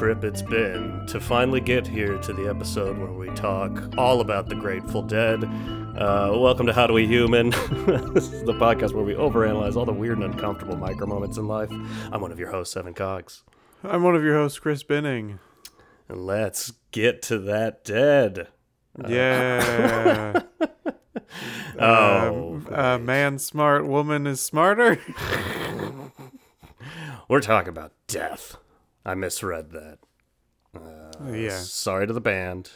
trip it's been to finally get here to the episode where we talk all about the Grateful Dead. Uh, welcome to How Do We Human? this is the podcast where we overanalyze all the weird and uncomfortable micro moments in life. I'm one of your hosts, Evan Cox. I'm one of your hosts, Chris Binning. And let's get to that dead. Yeah. Oh, Um, uh, man smart, woman is smarter. we're talking about death. I misread that. Uh, yeah. Sorry to the band.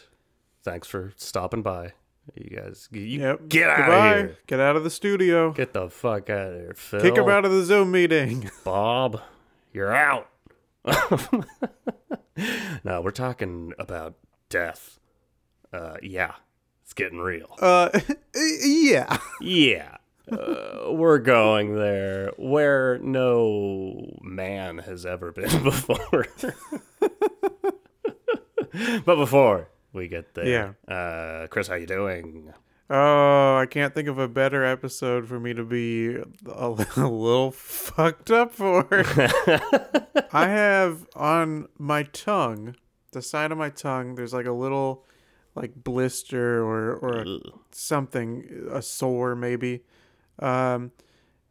Thanks for stopping by. You guys, you Yep. get out Goodbye. of here. Get out of the studio. Get the fuck out of here, Phil. Kick him out of the Zoom meeting. Bob, you're out. no, we're talking about death. Uh, yeah, it's getting real. Uh, yeah. Yeah, uh, we're going there where no man has ever been before. but before we get there, uh, Chris, how you doing? Oh, I can't think of a better episode for me to be a, a little fucked up for. I have on my tongue, the side of my tongue, there's like a little like blister or or something, a sore maybe. Um,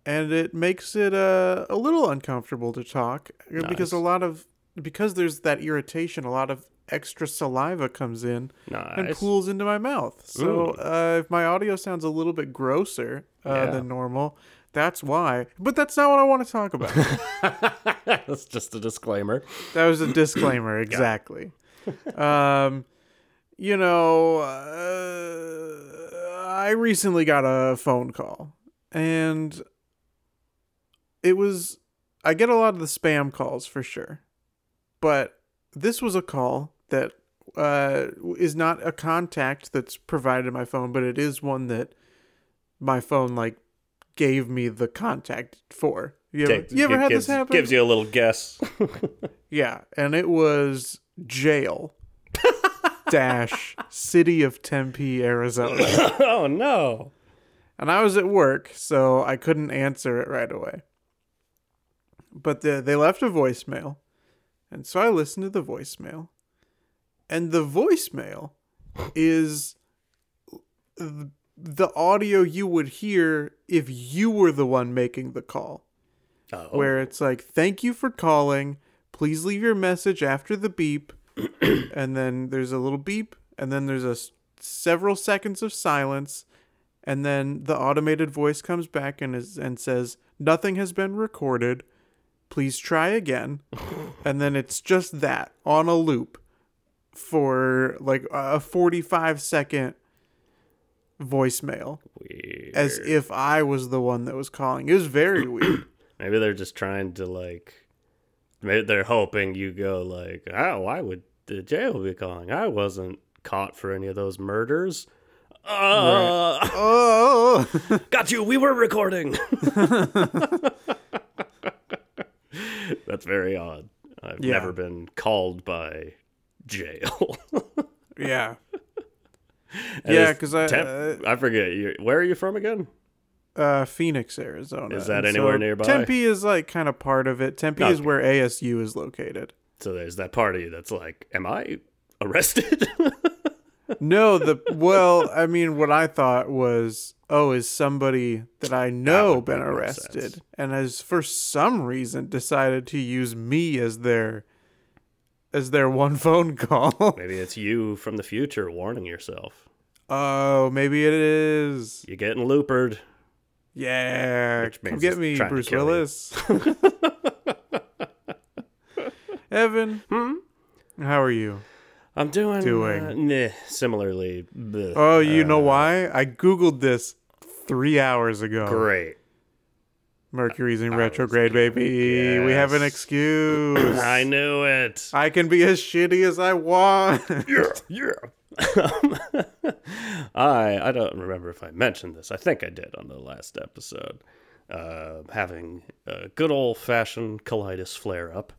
and it makes it uh, a little uncomfortable to talk uh, because a lot of because there's that irritation, a lot of extra saliva comes in and pools into my mouth. So uh, if my audio sounds a little bit grosser uh, Yeah. than normal, that's why. But that's not what I want to talk about. That's just a disclaimer. that was a disclaimer, exactly. um, you know, uh, I recently got a phone call, and it was. I get a lot of the spam calls for sure, but this was a call that uh, is not a contact that's provided in my phone, but it is one that my phone like gave me the contact for. You ever, Takes- you ever had gives, this happen? Gives you a little guess. Yeah, and it was jail dash city of Tempe, Arizona. oh no. And I was at work, so I couldn't answer it right away. But the, they left a voicemail. And so I listened to the voicemail. And the voicemail is th- the audio you would hear if you were the one making the call. Oh, where it's like, "Thank you for calling. Please leave your message after the beep." and then there's a little beep, and then there's a s- several seconds of silence, and then the automated voice comes back and is and says, "Nothing has been recorded. Please try again." and then it's just that on a loop for like a 45 second voicemail weird. as if I was the one that was calling. It was very weird. Maybe they're just trying to like. Maybe they're hoping you go like, oh, why would the jail be calling? I wasn't caught for any of those murders. Uh, oh. got you. We were recording. That's very odd. I've Yeah. never been called by jail. Yeah. And Yeah, because I- Temp- I forget. You, where are you from again? Uh, Phoenix, Arizona. Is that And anywhere so nearby? Tempe is like kind of part of it. Tempe is where ASU is located. So there's that party that's like, am I arrested? No, the well, I mean, what I thought was, oh, is somebody that I know would been arrested and has for some reason decided to use me as their as their one phone call. Maybe it's you from the future warning yourself. oh, maybe it is. You're getting loopered. Yeah, Which come get me, Bruce. Willis. Evan, Hmm? how are you? I'm doing Doing. uh, nah, similarly. bleh. Oh, you know Uh, why? I googled this three hours ago. Great. Mercury's in I retrograde, baby. We have an excuse. I knew it. I can be as shitty as I want. yeah, yeah. I I don't remember if I mentioned this. I think I did on the last episode. Uh, having a good old fashioned colitis flare up.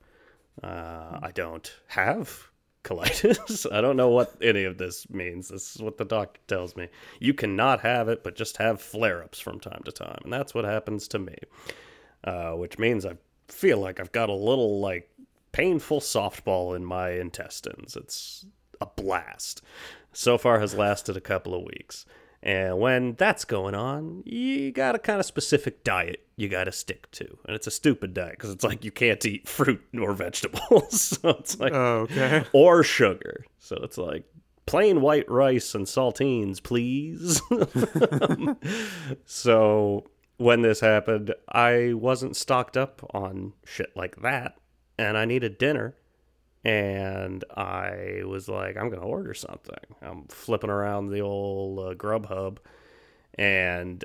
Uh, I don't have colitis. I don't know what any of this means. This is what the doctor tells me. You cannot have it, but just have flare ups from time to time. And that's what happens to me. Uh, which means I feel like I've got a little like painful softball in my intestines. It's a blast. So far has lasted a couple of weeks. And when that's going on, you got a kind of specific diet you got to stick to. And it's a stupid diet because it's like you can't eat fruit or vegetables. so it's like, Oh, okay. or sugar. So it's like plain white rice and saltines, please. so when this happened, I wasn't stocked up on shit like that. And I needed dinner and I was like, I'm gonna order something. I'm flipping around the old uh, Grubhub, and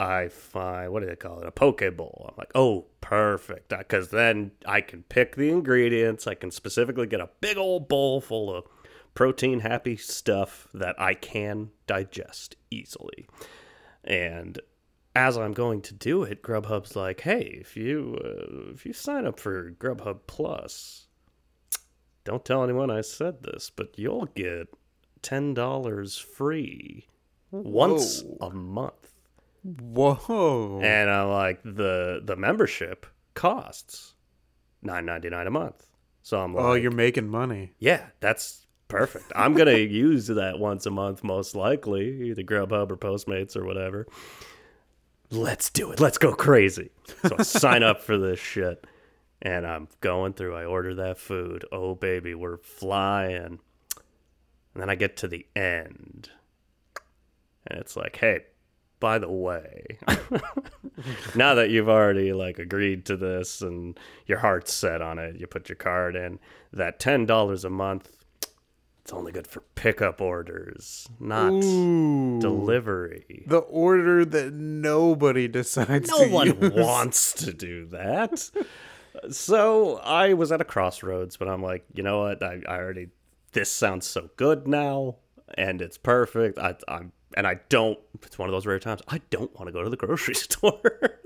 I find what do they call it? A poke bowl. I'm like, oh, perfect, because then I can pick the ingredients. I can specifically get a big old bowl full of protein happy stuff that I can digest easily, and as I'm going to do it, Grubhub's like, "Hey, if you uh, if you sign up for Grubhub Plus, don't tell anyone I said this, but you'll get ten dollars free once Whoa. a month." Whoa. And I'm like, the the membership costs nine ninety nine a month. So I'm like, oh, you're making money. yeah, that's perfect. I'm gonna use that once a month, most likely, either Grubhub or Postmates or whatever. Let's do it. Let's go crazy. So I sign up for this shit, and I'm going through. I order that food. Oh baby, we're flying. And then I get to the end, and it's like, hey, by the way, now that you've already like agreed to this and your heart's set on it, you put your card in. That ten dollars a month, it's only good for pickup orders, not Ooh. delivery. The order that nobody decides No one use. wants to do that. so I was at a crossroads, but I'm like, you know what? I, I already this sounds so good now, and it's perfect. I, I'm and I don't. It's one of those rare times. I don't want to go to the grocery store.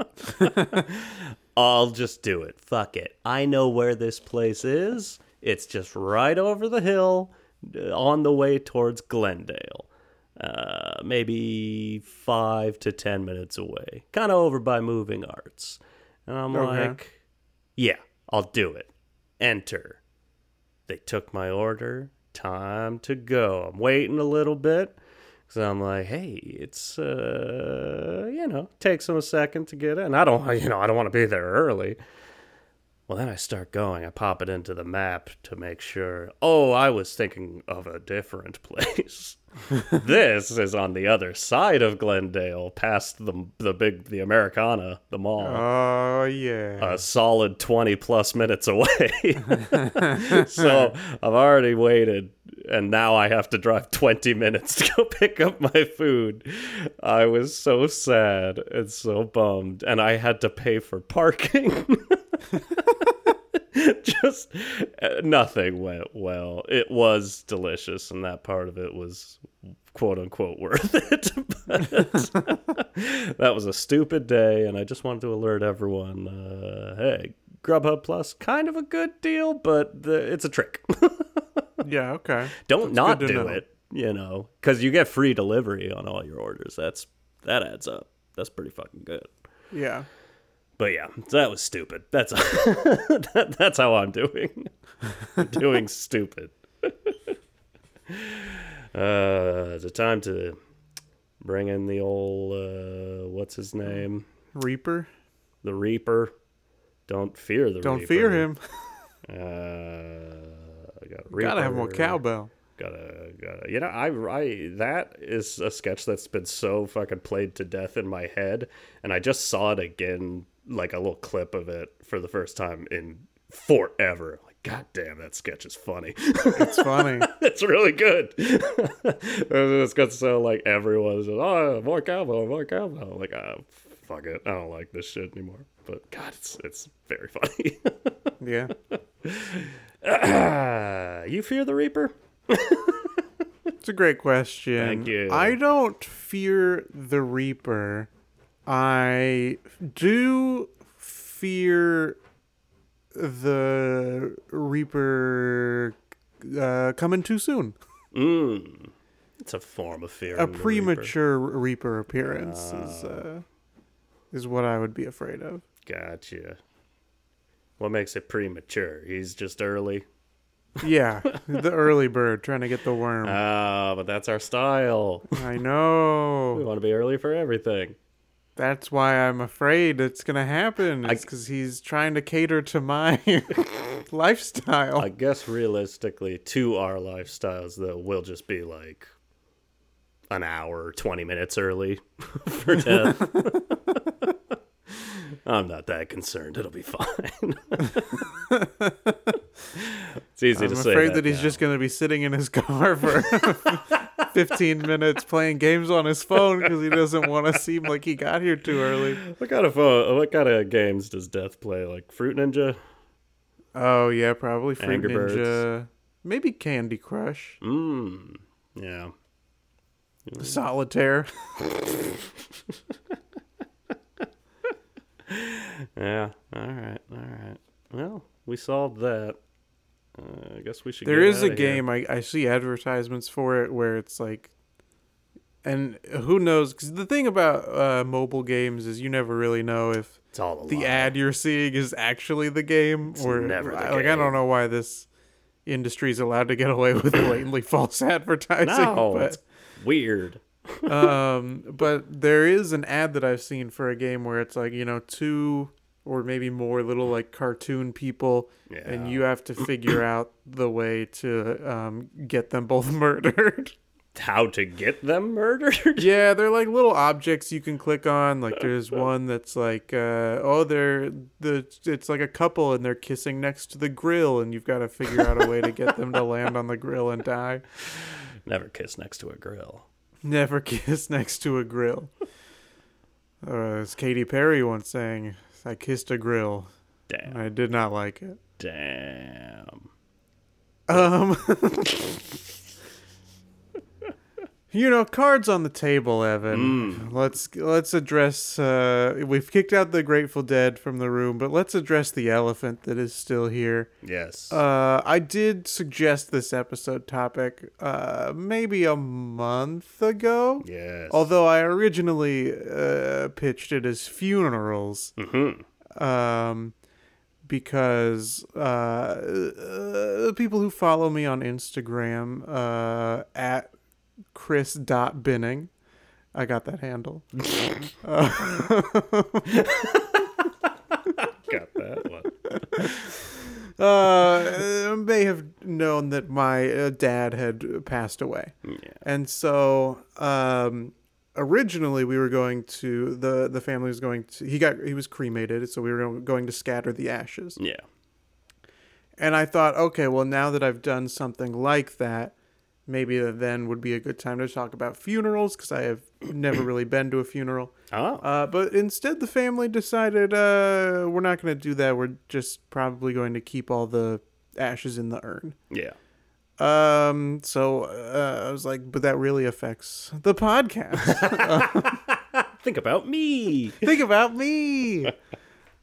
I'll just do it. Fuck it. I know where this place is. It's just right over the hill, uh, on the way towards Glendale uh, maybe five to ten minutes away, kind of over by Moving Arts. And I'm Okay. like, yeah, I'll do it. Enter. They took my order. Time to go. I'm waiting a little bit. So I'm like, hey, it's uh, you know, takes them a second to get in. I don't, you know, I don't want to be there early. Well, then I start going. I pop it into the map to make sure. Oh, I was thinking of a different place. this is on the other side of Glendale, past the the big the Americana, the mall. Oh yeah. a solid 20 plus minutes away. so I've already waited, and now I have to drive 20 minutes to go pick up my food. I was so sad and so bummed, and I had to pay for parking. Just uh, nothing went well. It was delicious, and that part of it was quote unquote worth it. but that was a stupid day, and I just wanted to alert everyone uh, hey, Grubhub Plus, kind of a good deal, but the, it's a trick. yeah. Okay. Don't That's not do know. it, you know, because you get free delivery on all your orders. That's That adds up. That's pretty fucking good. Yeah. But yeah, that was stupid. That's that, that's how I'm doing. Doing stupid. uh, it's a time to bring in the old uh, what's his name, Reaper. the Reaper. Don't fear the Don't Reaper. fear him. Uh, I got Gotta have more cowbell. Gotta, gotta. You know, I, I, that is a sketch that's been so fucking played to death in my head, and I just saw it again, like a little clip of it for the first time in forever. Like, god damn, that sketch is funny. It's funny. it's really good. it's got so like everyone's just, oh, more cowbell, more cowbell. Like, ah, fuck it, I don't like this shit anymore. But God, it's it's very funny. yeah. you fear the Reaper? It's a great question. Thank you. I don't fear the Reaper. I do fear the Reaper uh, coming too soon. Mm. It's a form of fear. A premature Reaper appearance is uh, is what I would be afraid of. Gotcha. What makes it premature? He's just early. Yeah, the early bird trying to get the worm. Ah, but that's our style. I know. We want to be early for everything. That's why I'm afraid it's gonna happen. It's because he's trying to cater to my lifestyle. I guess realistically, to our lifestyles, though, we'll just be like an hour, 20 minutes early for death. I'm not that concerned. It'll be fine. it's easy I'm to say. afraid that, that, he's now. just gonna be sitting in his car for 15 minutes playing games on his phone because he doesn't want to seem like he got here too early. What kind of uh, what kind of games does Death play? Like Fruit Ninja? Oh yeah, probably Fruit Angry Birds. Ninja, maybe Candy Crush, Mmm. Yeah. Solitaire. Yeah. All right. All right. Well, we solved that. Uh, I guess we should. There get is a outta here. game I, I see advertisements for it where it's like, and who knows? Because the thing about uh, mobile games is you never really know if It's all the lie. ad you're seeing is actually the game or never the like I don't know why this industry is allowed to get away with blatantly false advertising. No, but it's weird. Um, but there is an ad that I've seen for a game where it's like you know two or maybe more little like cartoon people, Yeah. and you have to figure out the way to um, get them both murdered. How to get them murdered? yeah, they're like little objects you can click on. Like there's one that's like, uh, oh, they're the it's like a couple and they're kissing next to the grill, and you've got to figure out a way to get them to land on the grill and die. Never kiss next to a grill. Never kiss next to a grill. Uh, as Katy Perry once sang, I kissed a grill. Damn. I did not like it. Damn. Um, you know, cards on the table, Evan. Let's let's address. Uh, we've kicked out the Grateful Dead from the room, but let's address the elephant that is still here. Yes. Uh, I did suggest this episode topic uh, maybe a month ago. yes. Although I originally uh, pitched it as funerals, hmm um, because uh, uh, people who follow me on Instagram uh, at Chris dot Binning, I got that handle. got that one. uh, may have known that my uh, dad had passed away. Yeah. And so um originally we were going to the the family was going to he got he was cremated so we were going to scatter the ashes. Yeah. And I thought, okay, well now that I've done something like that, maybe then would be a good time to talk about funerals cuz I have never really been to a funeral. Oh. Uh, but instead, the family decided uh, we're not going to do that. We're just probably going to keep all the ashes in the urn. yeah. Um, so uh, I was like, but that really affects the podcast. Think about me. Think about me.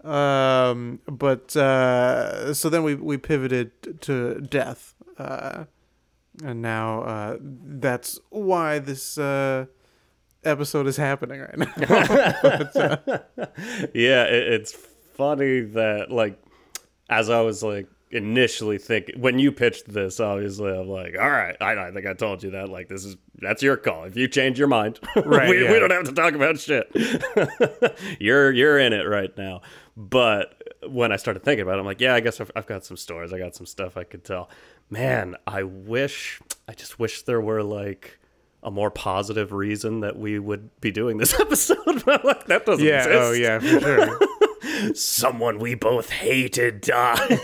um, but uh, so then we we pivoted to death, uh, and now uh, that's why this uh, episode is happening right now. yeah, it, it's funny that like as I was like initially thinking when you pitched this, obviously I'm like, all right, I, I think I told you that. Like this is that's your call. If you change your mind, Right, we, yeah. we don't have to talk about shit. you're you're in it right now. But when I started thinking about it, I'm like, yeah, I guess I've, I've got some stories. I got some stuff I could tell. Man, I wish, I just wish there were like a more positive reason that we would be doing this episode. Like, that doesn't yeah. exist Oh yeah, for sure. someone we both hated died.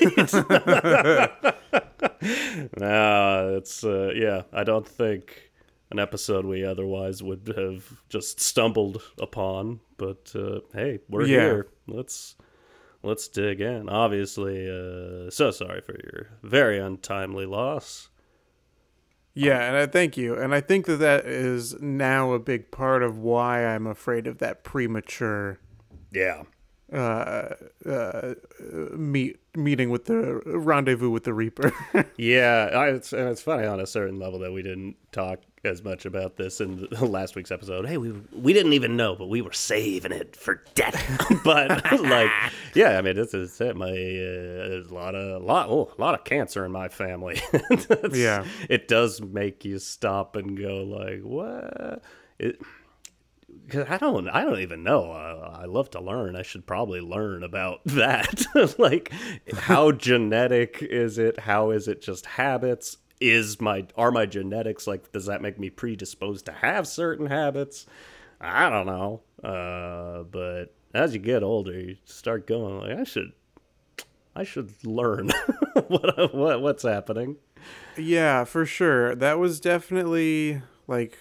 no, it's uh, yeah. I don't think an episode we otherwise would have just stumbled upon. But uh, hey, we're Yeah. here. Let's let's dig in. Obviously, uh, so sorry for your very untimely loss. Yeah, and I thank you. And I think that that is now a big part of why I'm afraid of that premature Yeah, uh, uh, meet meeting with the rendezvous with the Reaper. Yeah, I, it's, and it's funny on a certain level that we didn't talk as much about this in the last week's episode. Hey, we we didn't even know, but we were saving it for death. but like, yeah, I mean, this is it. My uh, there's a lot of lot oh, a lot of cancer in my family. Yeah. it does make you stop and go like, what? It, Cause I don't, I don't even know. I, I love to learn. I should probably learn about that. like, how genetic is it? How is it just habits? Is my are my genetics like? Does that make me predisposed to have certain habits? I don't know. Uh, but as you get older, you start going like, I should, I should learn what, what what's happening. Yeah, for sure. That was definitely like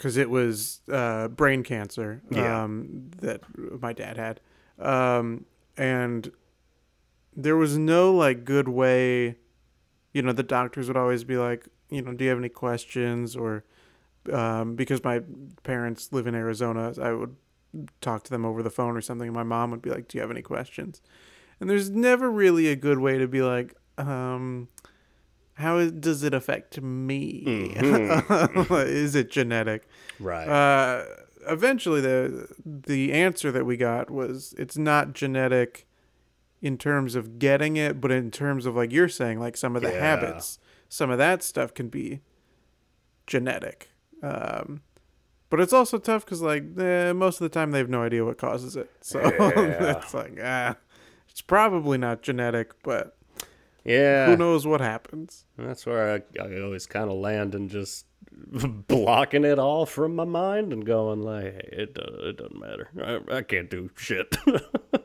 because it was uh, brain cancer Yeah. um, that my dad had, um, and there was no like good way. You know, the doctors would always be like, you know, do you have any questions or um, because my parents live in Arizona, I would talk to them over the phone or something. And my mom would be like, "Do you have any questions?" And there's never really a good way to be like, um, "How does it affect me? is it genetic?" Right. Uh, eventually, the the answer that we got was it's not genetic in terms of getting it, but in terms of like you're saying, like some of the Yeah. habits, some of that stuff can be genetic. Um, but it's also tough because like eh, most of the time they have no idea what causes it, so Yeah. it's like ah, it's probably not genetic, but yeah. who knows what happens. That's where I, I always kind of land and just blocking it all from my mind and going like, hey, it, do- it doesn't matter. I, I can't do shit.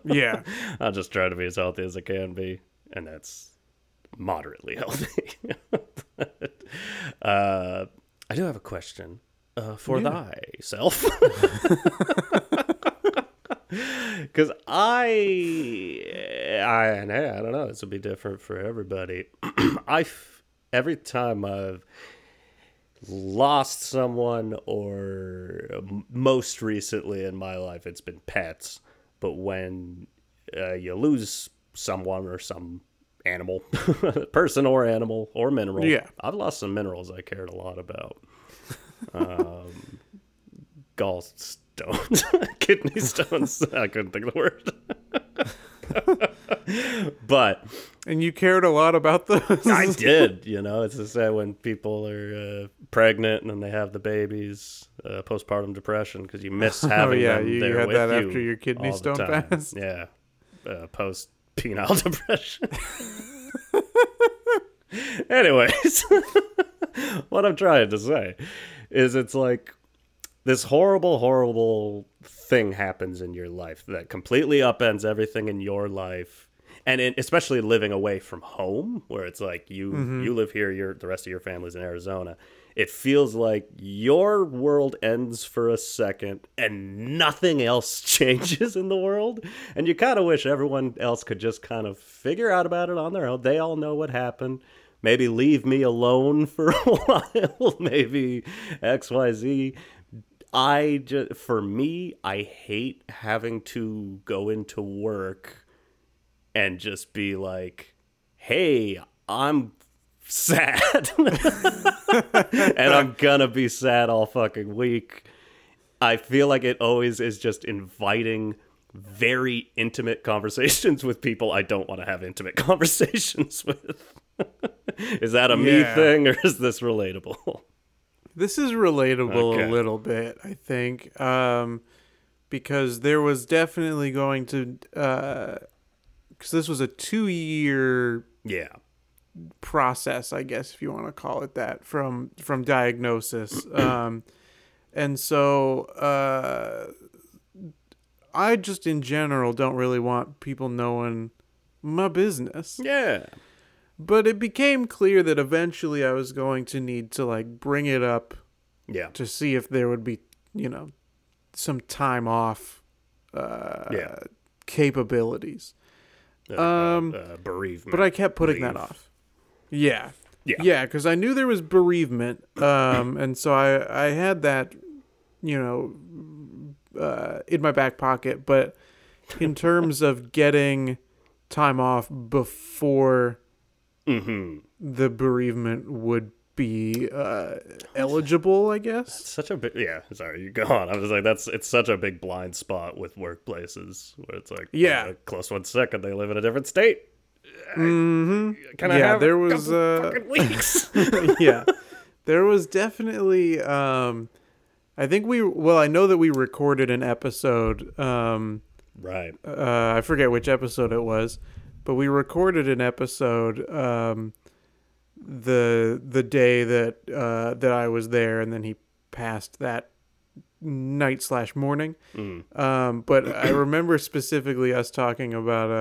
Yeah, I'll just try to be as healthy as I can be, and that's moderately healthy. uh, I do have a question uh, for thyself. Because I, I, and hey, I don't know. This will be different for everybody. I, every time I've lost someone, or most recently in my life, it's been pets. But when uh, you lose someone or some animal, person or animal or mineral, Yeah. I've lost some minerals I cared a lot about. Um, gallstones, kidney stones. I couldn't think of the word. but and you cared a lot about those. I did, you know. It's just that when people are uh, pregnant and then they have the babies, uh, postpartum depression, because you miss having Oh, yeah, them you- you had with that you after your kidney stone passed? Yeah, uh, post penile depression. Anyways, what I'm trying to say is, it's like this horrible, horrible thing happens in your life that completely upends everything in your life, and in, especially living away from home, where it's like you mm-hmm. you live here, your the rest of your family's in Arizona. It feels like your world ends for a second and nothing else changes in the world. And you kind of wish everyone else could just kind of figure out about it on their own. They all know what happened maybe leave me alone for a while maybe xyz i just for me i hate having to go into work and just be like hey i'm sad. And i'm gonna be sad all fucking week. I feel like it always is just inviting very intimate conversations with people i don't want to have intimate conversations with. Is that a me thing or is this relatable? This is relatable Okay. a little bit, I think, um, because there was definitely going to, because this was a two-year Yeah. process, I guess, if you want to call it that, from from diagnosis, um, and so uh, I just in general don't really want people knowing my business. Yeah. But it became clear that eventually I was going to need to like bring it up Yeah. to see if there would be, you know, some time off uh, Yeah. capabilities. Uh, Um, uh, bereavement. But I kept putting that off. Yeah. Yeah. Yeah, because I knew there was bereavement. Um, and so I, I had that, you know, uh, in my back pocket. But in terms of getting time off before Mm-hmm. the bereavement would be uh, eligible, I guess. Such a big, yeah. Sorry, you go on. I was like, that's it's such a big blind spot with workplaces where it's like, Yeah. close one's sick and they live in a different state. Mm-hmm. Can I Yeah, have there was, uh, weeks? yeah, there was definitely. Um, I think we. Well, I know that we recorded an episode. Um, right. uh, I forget which episode it was, but we recorded an episode um, the the day that uh, that I was there, and then he passed that night slash morning. Mm. Um, but I remember specifically us talking about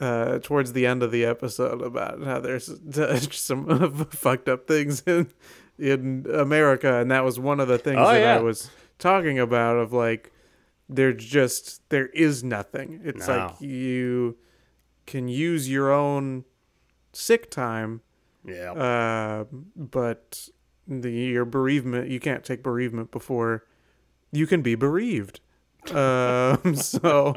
uh, uh, towards the end of the episode about how there's some fucked up things in in America, and that was one of the things Oh, that yeah. I was talking about of like there's just there is nothing. It's No. like you can use your own sick time, Yeah. uh, but the your bereavement you can't take bereavement before you can be bereaved. Um, so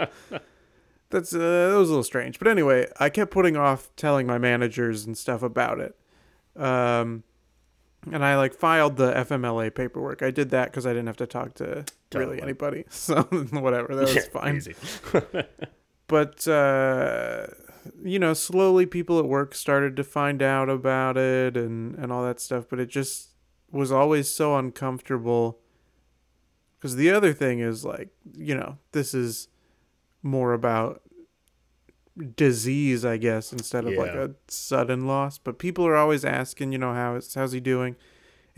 that's uh, that was a little strange. But anyway, I kept putting off telling my managers and stuff about it. Um, and I like filed the FMLA paperwork. I did that because I didn't have to talk to really anybody. So whatever, that was Yeah, fine. But uh, you know, slowly people at work started to find out about it and and all that stuff. But it just was always so uncomfortable. Because the other thing is like, you know, this is more about disease, I guess, instead of like a sudden loss. But people are always asking, you know, how is how's he doing?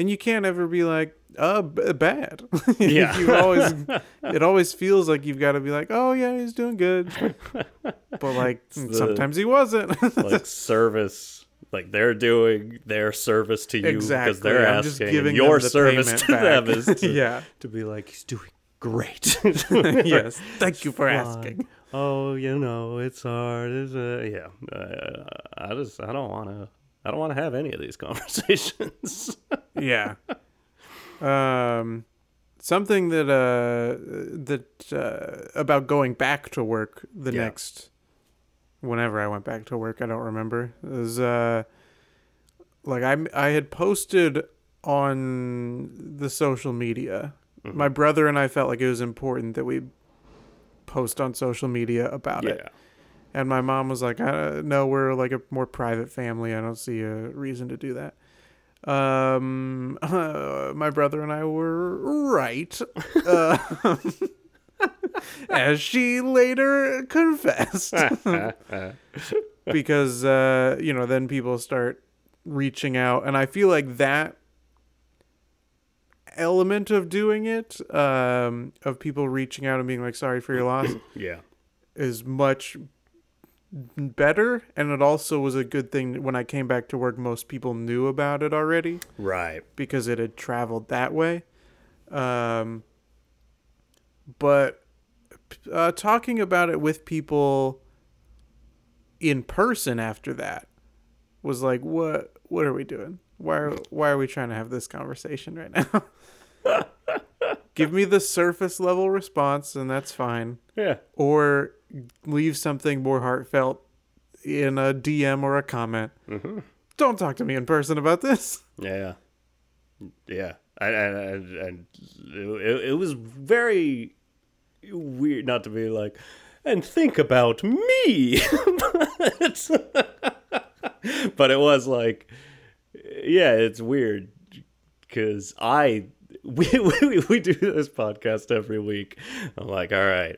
And you can't ever be like, uh, b- bad. Yeah. you always, it always feels like you've got to be like, oh yeah, he's doing good. But like the- sometimes he wasn't. like service, like they're doing their service to you exactly. because they're I'm asking. just giving your the service to them is to, yeah. to be like he's doing great. yes. Thank you for Fine. asking. Oh, you know, it's hard. It's, uh, yeah, uh, I just I don't want to. I don't want to have any of these conversations. yeah. Um, something that uh that uh about going back to work the Yeah. next whenever I went back to work, I don't remember. Is uh like I I had posted on the social media. Mhm. My brother and I felt like it was important that we post on social media about it. And my mom was like, uh, "No, we're like a more private family. I don't see a reason to do that." Um, my brother and I were right, uh, as she later confessed, because uh, you know, then people start reaching out, and I feel like that element of doing it, um, of people reaching out and being like, "Sorry for your loss." yeah, is much better and it also was a good thing when I came back to work most people knew about it already. Right. because it had traveled that way. Um but uh, talking about it with people in person after that was like what what are we doing? Why are, why are we trying to have this conversation right now? Give me the surface level response and that's fine. Yeah, or leave something more heartfelt in a DM or a comment. hmm Don't talk to me in person about this. yeah, yeah. And and, and it, it was very weird not to be like, and think about me. but, but it was like, yeah, it's weird because I we, we we do this podcast every week. I'm like, all right,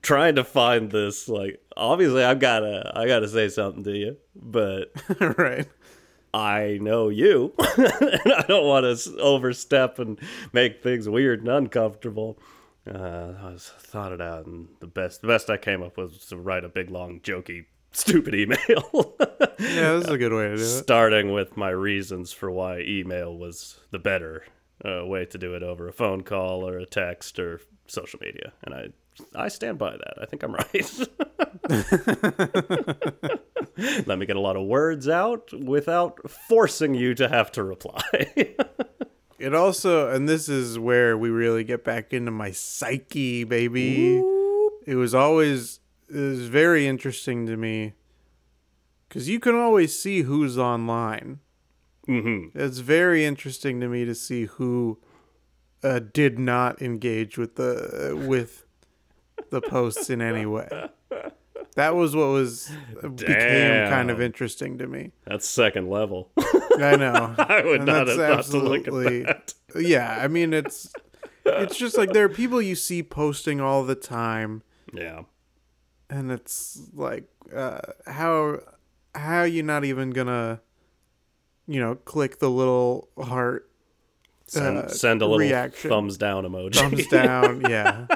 trying to find this. Like, obviously, I've gotta I gotta say something to you, but right. I know you, and I don't want to overstep and make things weird and uncomfortable. Uh, I was, thought it out, and the best the best I came up with was to write a big long jokey stupid email. Yeah, this is a good way to do it. starting with my reasons for why email was the better uh, way to do it over a phone call or a text or social media, and I I stand by that. I think I'm right. Let me get a lot of words out without forcing you to have to reply. It also, and this is where we really get back into my psyche, baby. It was always, it was very interesting to me because you can always see who's online. Mm-hmm. It's very interesting to me to see who uh, did not engage with the with the posts in any way. That was what was became kind of interesting to me. That's second level. I know. I would And not have thought to look at that. yeah, I mean it's it's just like there are people you see posting all the time Yeah. and it's like uh how how are you not even gonna you know click the little heart Send, Uh, send a little reaction. thumbs down emoji. thumbs down yeah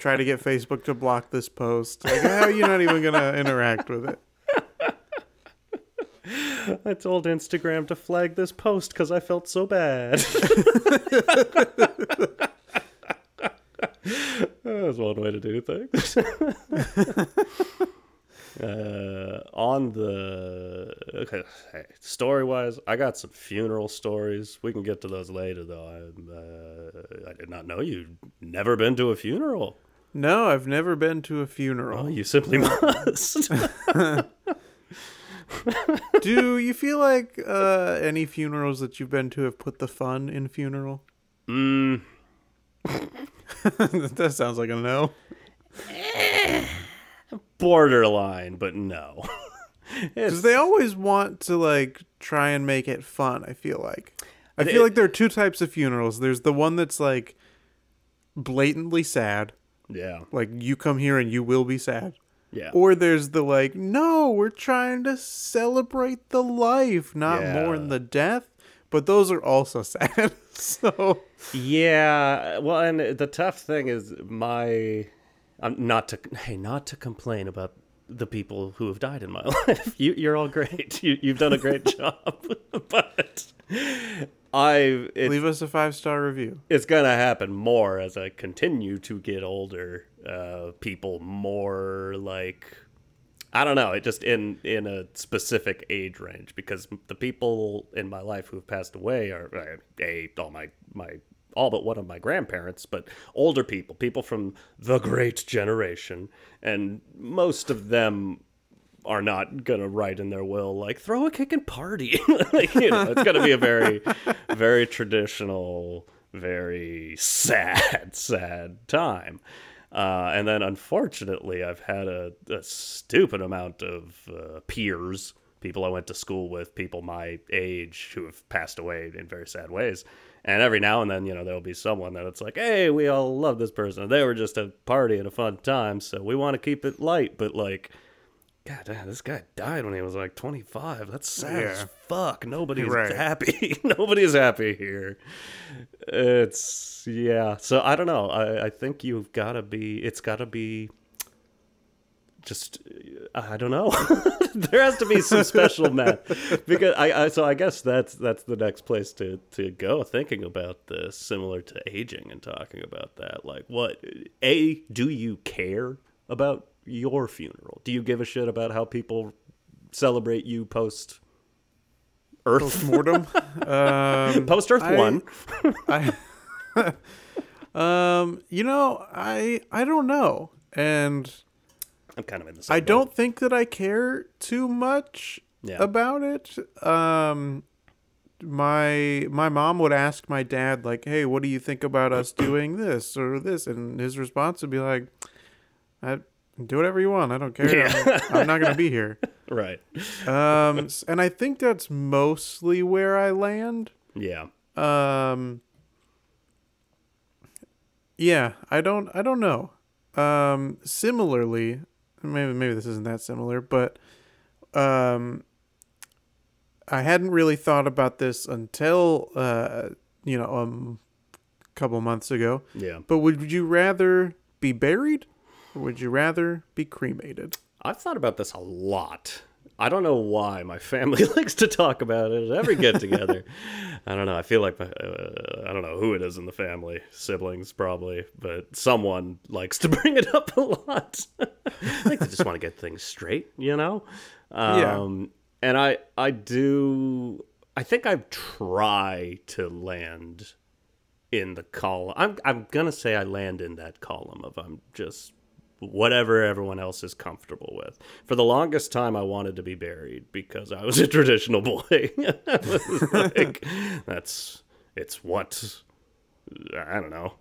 try to get facebook to block this post like how are you not even gonna interact with it I told Instagram to flag this post because I felt so bad. That's one way to do things. uh, on the okay, hey, story wise, I got some funeral stories. We can get to those later, though. I, uh, I did not know you'd never been to a funeral. No i've never been to a funeral Oh, you simply must. do you feel like uh any funerals that you've been to have put the fun in funeral mm, that sounds like a no borderline, but no. Because they always want to like try and make it fun. I feel like. I It- feel like there are two types of funerals. There's the one that's like blatantly sad, yeah, like you come here and you will be sad. yeah. Or there's the like, no, we're trying to celebrate the life, not Yeah. mourn the death. But those are also sad. so Yeah, well, and the tough thing is my, I'm not to hey, not to complain about the people who have died in my life. You, you're all great. You, you've done a great job, but I, leave us a five star review. it's gonna happen more as I continue to get older. Uh, people more like. I don't know. It just in in a specific age range because the people in my life who have passed away are uh, a all my my all but one of my grandparents, but older people, people from the great generation, and most of them are not gonna write in their will like throw a kick and party. like you know, it's gonna be a very very traditional, very sad, sad time. Uh, and then, unfortunately, I've had a, a stupid amount of uh, peers, people I went to school with, people my age who have passed away in very sad ways. And every now and then, you know, there'll be someone that it's like, hey, we all love this person. They were just a party and a fun time, so we want to keep it light. But, like, God damn, this guy died when he was like 25. That's sad as fuck. Nobody's Right. happy. Nobody's happy here. It's, yeah. So I don't know. I, I think you've got to be, it's got to be just, I don't know. there has to be some special math. Because I, I, so I guess that's, that's the next place to, to go thinking about this, similar to aging and talking about that. Like, what, A, do you care about your funeral? Do you give a shit about how people celebrate you post Earth? Postmortem. um, Post Earth I- 1. I um you know I I don't know and I'm kind of in the same I don't think that I care too much Yeah. about it. Um my my mom would ask my dad like, "Hey, what do you think about us doing this or this?" and his response would be like, I, "Do whatever you want. I don't care. I'm, I'm not going to be here." Right. Um and I think that's mostly where I land. Yeah. Um Yeah, I don't I don't know. Um similarly, maybe maybe this isn't that similar, but um I hadn't really thought about this until uh you know, um a couple months ago. Yeah. But would you rather be buried would you rather be cremated? I've thought about this a lot. I don't know why my family likes to talk about it at every get together. I don't know. I feel like my, uh, I don't know who it is in the family, siblings probably, but someone likes to bring it up a lot. I think they just want to get things straight, you know. Yeah. Um, And I I do I think I try to land in the column. I'm I'm gonna say I land in that column of I'm just whatever everyone else is comfortable with. For the longest time, I wanted to be buried because I was a traditional boy. like, that's it's what I don't know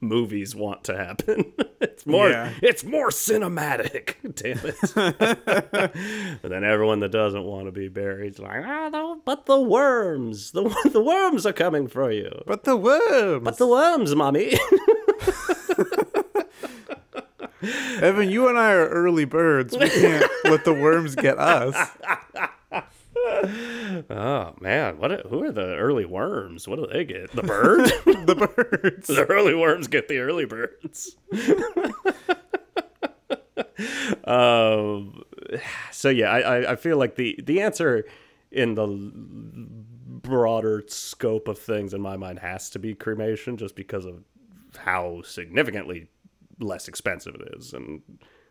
movies want to happen. it's more Yeah. it's more cinematic. Damn it! but then everyone that doesn't want to be buried is like, ah, no, but the worms, the the worms are coming for you. But the worms. But the worms, mommy. Evan, you and I are early birds. We can't let the worms get us. oh man, what? Who are the early worms? What do they get? The bird? The birds. the early worms get the early birds. um, so yeah, I, I, I feel like the the answer in the broader scope of things in my mind has to be cremation, just because of how significantly less expensive it is, and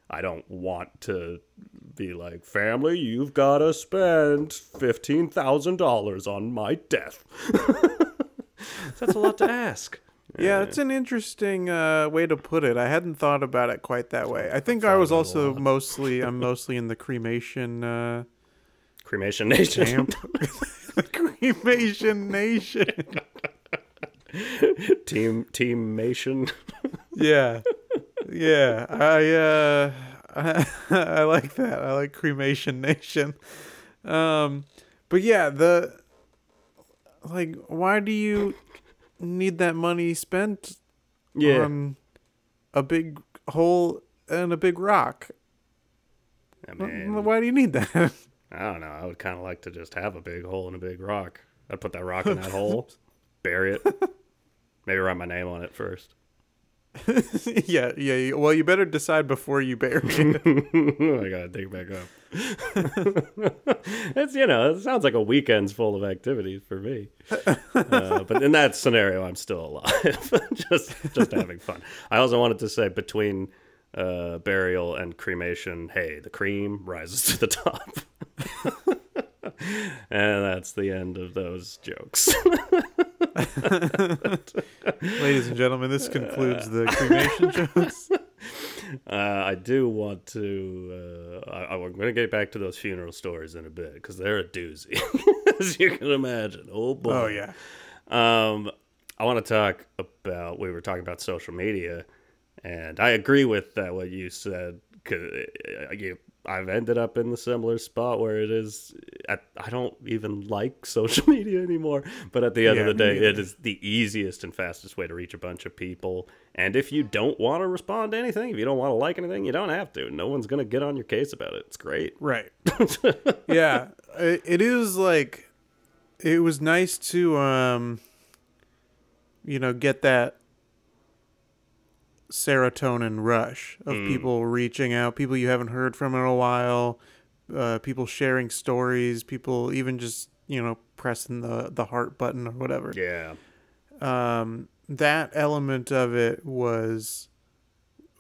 I don't want to be like family. You've got to spend fifteen thousand dollars on my death. That's a lot to ask. Yeah, it's an interesting uh, way to put it. I hadn't thought about it quite that way. I think I was also mostly I'm mostly in the cremation uh, Cremation Nation. camp. the cremation nation. team team Mation. Yeah, yeah. I uh, I, I like that. I like cremation nation. Um, but yeah, the like, why do you need that money spent Yeah. on a big hole and a big rock? I mean, Why do you need that? I don't know. I would kind of like to just have a big hole and a big rock. I'd put that rock in that hole, bury it, maybe write my name on it first. yeah, yeah. Well, you better decide before you bury it. I gotta dig back up. it's you know, it sounds like a weekend's full of activities for me. Uh, but in that scenario, I'm still alive, just just having fun. I also wanted to say between uh, burial and cremation, hey, the cream rises to the top. and that's the end of those jokes. Ladies and gentlemen, this concludes the cremation jokes. Uh, I do want to. Uh, I, I'm going to get back to those funeral stories in a bit because they're a doozy, as you can imagine. Oh boy. Oh yeah. Um, I want to talk about. We were talking about social media, and I agree with that what you said. Cause uh, you, I've ended up in the similar spot where it is. I, I don't even like social media anymore. But at the end Yeah, of the day, it is the easiest and fastest way to reach a bunch of people. And if you don't want to respond to anything, if you don't want to like anything, you don't have to. No one's gonna get on your case about it. It's great. Right. yeah. It, it is like it was nice to um you know get that serotonin rush of people reaching out, people you haven't heard from in a while, uh, people sharing stories, people even just you know pressing the the heart button or whatever. Yeah. um, that element of it was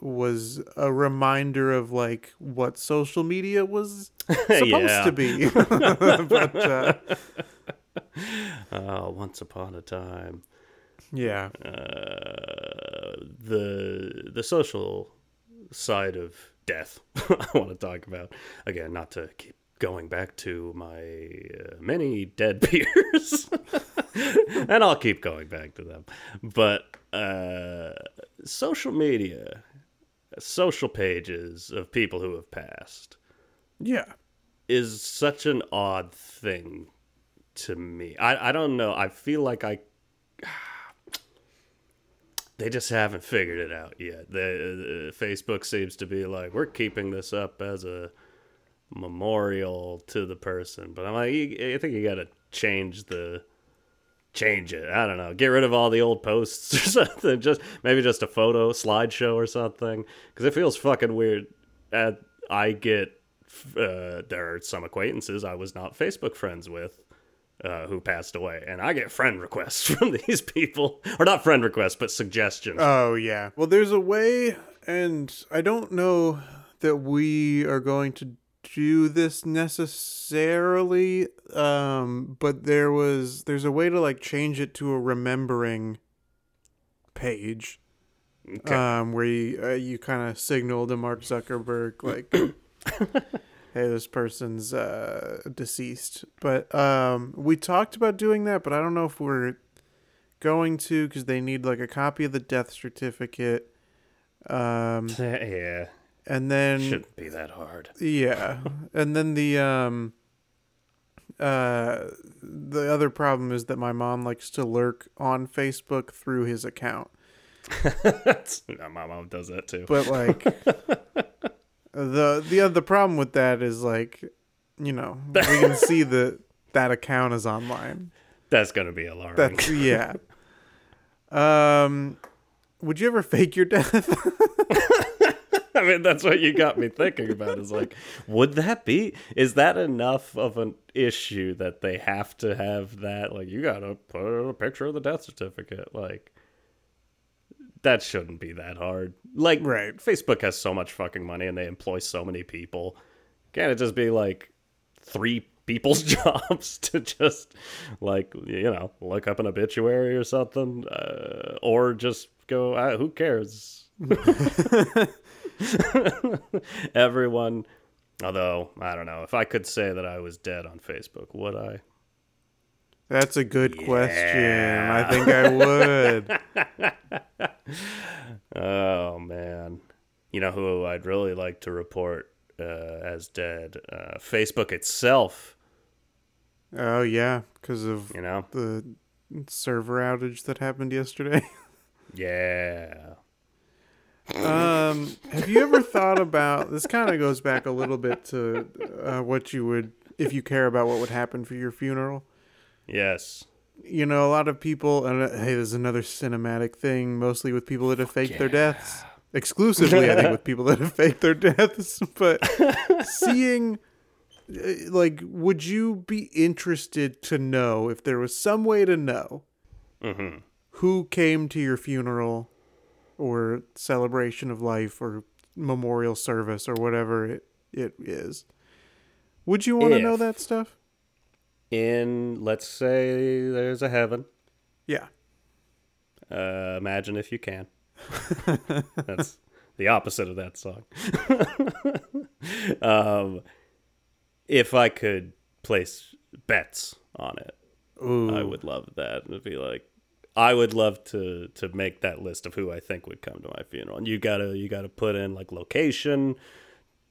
was a reminder of like what social media was supposed to be. but uh, Oh, once upon a time. Yeah, uh, the the social side of death I want to talk about again not to keep going back to my uh, many dead peers and I'll keep going back to them but uh, social media social pages of people who have passed yeah, is such an odd thing to me. I, I don't know. I feel like I. They just haven't figured it out yet. The, uh, Facebook seems to be like, we're keeping this up as a memorial to the person. But I'm like, I think you got to change the. Change it. I don't know. Get rid of all the old posts or something. Just maybe just a photo slideshow or something. Because it feels fucking weird. I get uh, there are some acquaintances I was not Facebook friends with uh, who passed away, and I get friend requests from these people, or not friend requests, but suggestions. oh yeah. Well, there's a way, and I don't know that we are going to do this necessarily, um, but there was there's a way to like change it to a remembering page, Okay. um, where you uh, you kind of signal to Mark Zuckerberg like, hey, this person's uh, deceased. But um, we talked about doing that, but I don't know if we're going to because they need like a copy of the death certificate. Um, yeah. and then Shouldn't be that hard. yeah, and then the um, uh, the other problem is that my mom likes to lurk on Facebook through his account. My mom does that too. But like, the the other problem with that is like, you know, we can see that that account is online. That's gonna be alarming. That's yeah. Um, would you ever fake your death? I mean, that's what you got me thinking about. Is like, would that be? Is that enough of an issue that they have to have that? Like, you gotta put a picture of the death certificate. Like, that shouldn't be that hard. Like, Right. Facebook has so much fucking money and they employ so many people. Can't it just be like three people's jobs to just like you know look up an obituary or something, uh, or just go? Uh, who cares? Everyone. Although I don't know if I could say that I was dead on Facebook, would I? That's a good question. I think I would. Oh man, you know who I'd really like to report uh, as dead? Uh, Facebook itself. Oh yeah, because of You know? the server outage that happened yesterday. Yeah. um, have you ever thought about this? Kind of goes back a little bit to uh, what you would, if you care about what would happen for your funeral. Yes. You know, a lot of people, and uh, hey, there's another cinematic thing, mostly with people that have faked their deaths. Exclusively, I think, with people that have faked their deaths. But seeing, uh, like, would you be interested to know if there was some way to know Mm-hmm. who came to your funeral or celebration of life or memorial service or whatever it, it is? Would you want to know that stuff? In let's say there's a heaven. Yeah. Uh, imagine if you can. That's the opposite of that song. um, if I could place bets on it, Ooh. I would love that. It'd be like, I would love to to make that list of who I think would come to my funeral. And you gotta you gotta put in like location,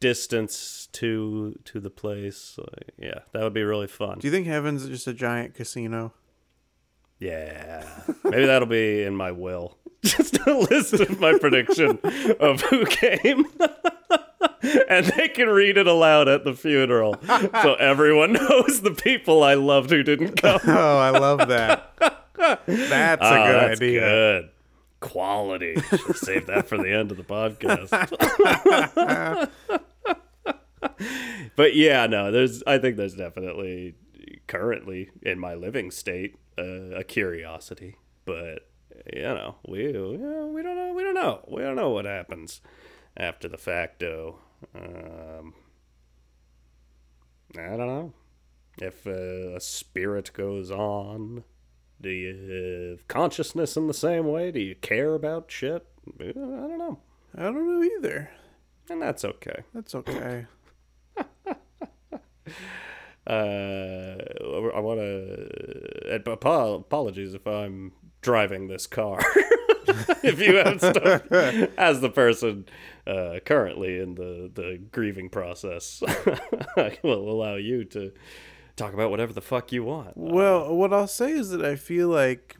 distance to to the place. Like, yeah, that would be really fun. Do you think heaven's just a giant casino? Yeah. Maybe that'll be in my will. Just a list of my prediction of who came. and they can read it aloud at the funeral. So everyone knows the people I loved who didn't come. Oh, I love that. That's a Ah, good that's idea. good. Quality. Save that for the end of the podcast. but yeah, no, there's. I think there's definitely currently in my living state uh, a curiosity, but you know, we you know, we don't know. We don't know. We don't know what happens after the facto. Um, I don't know if uh, a spirit goes on. Do you have consciousness in the same way? Do you care about shit? I don't know. I don't know either. And that's okay. That's okay. Uh, I want to. Apologies if I'm driving this car. if you have stuff as the person uh, currently in the, the grieving process, I will allow you to talk about whatever the fuck you want. Well, what I'll say is that I feel like,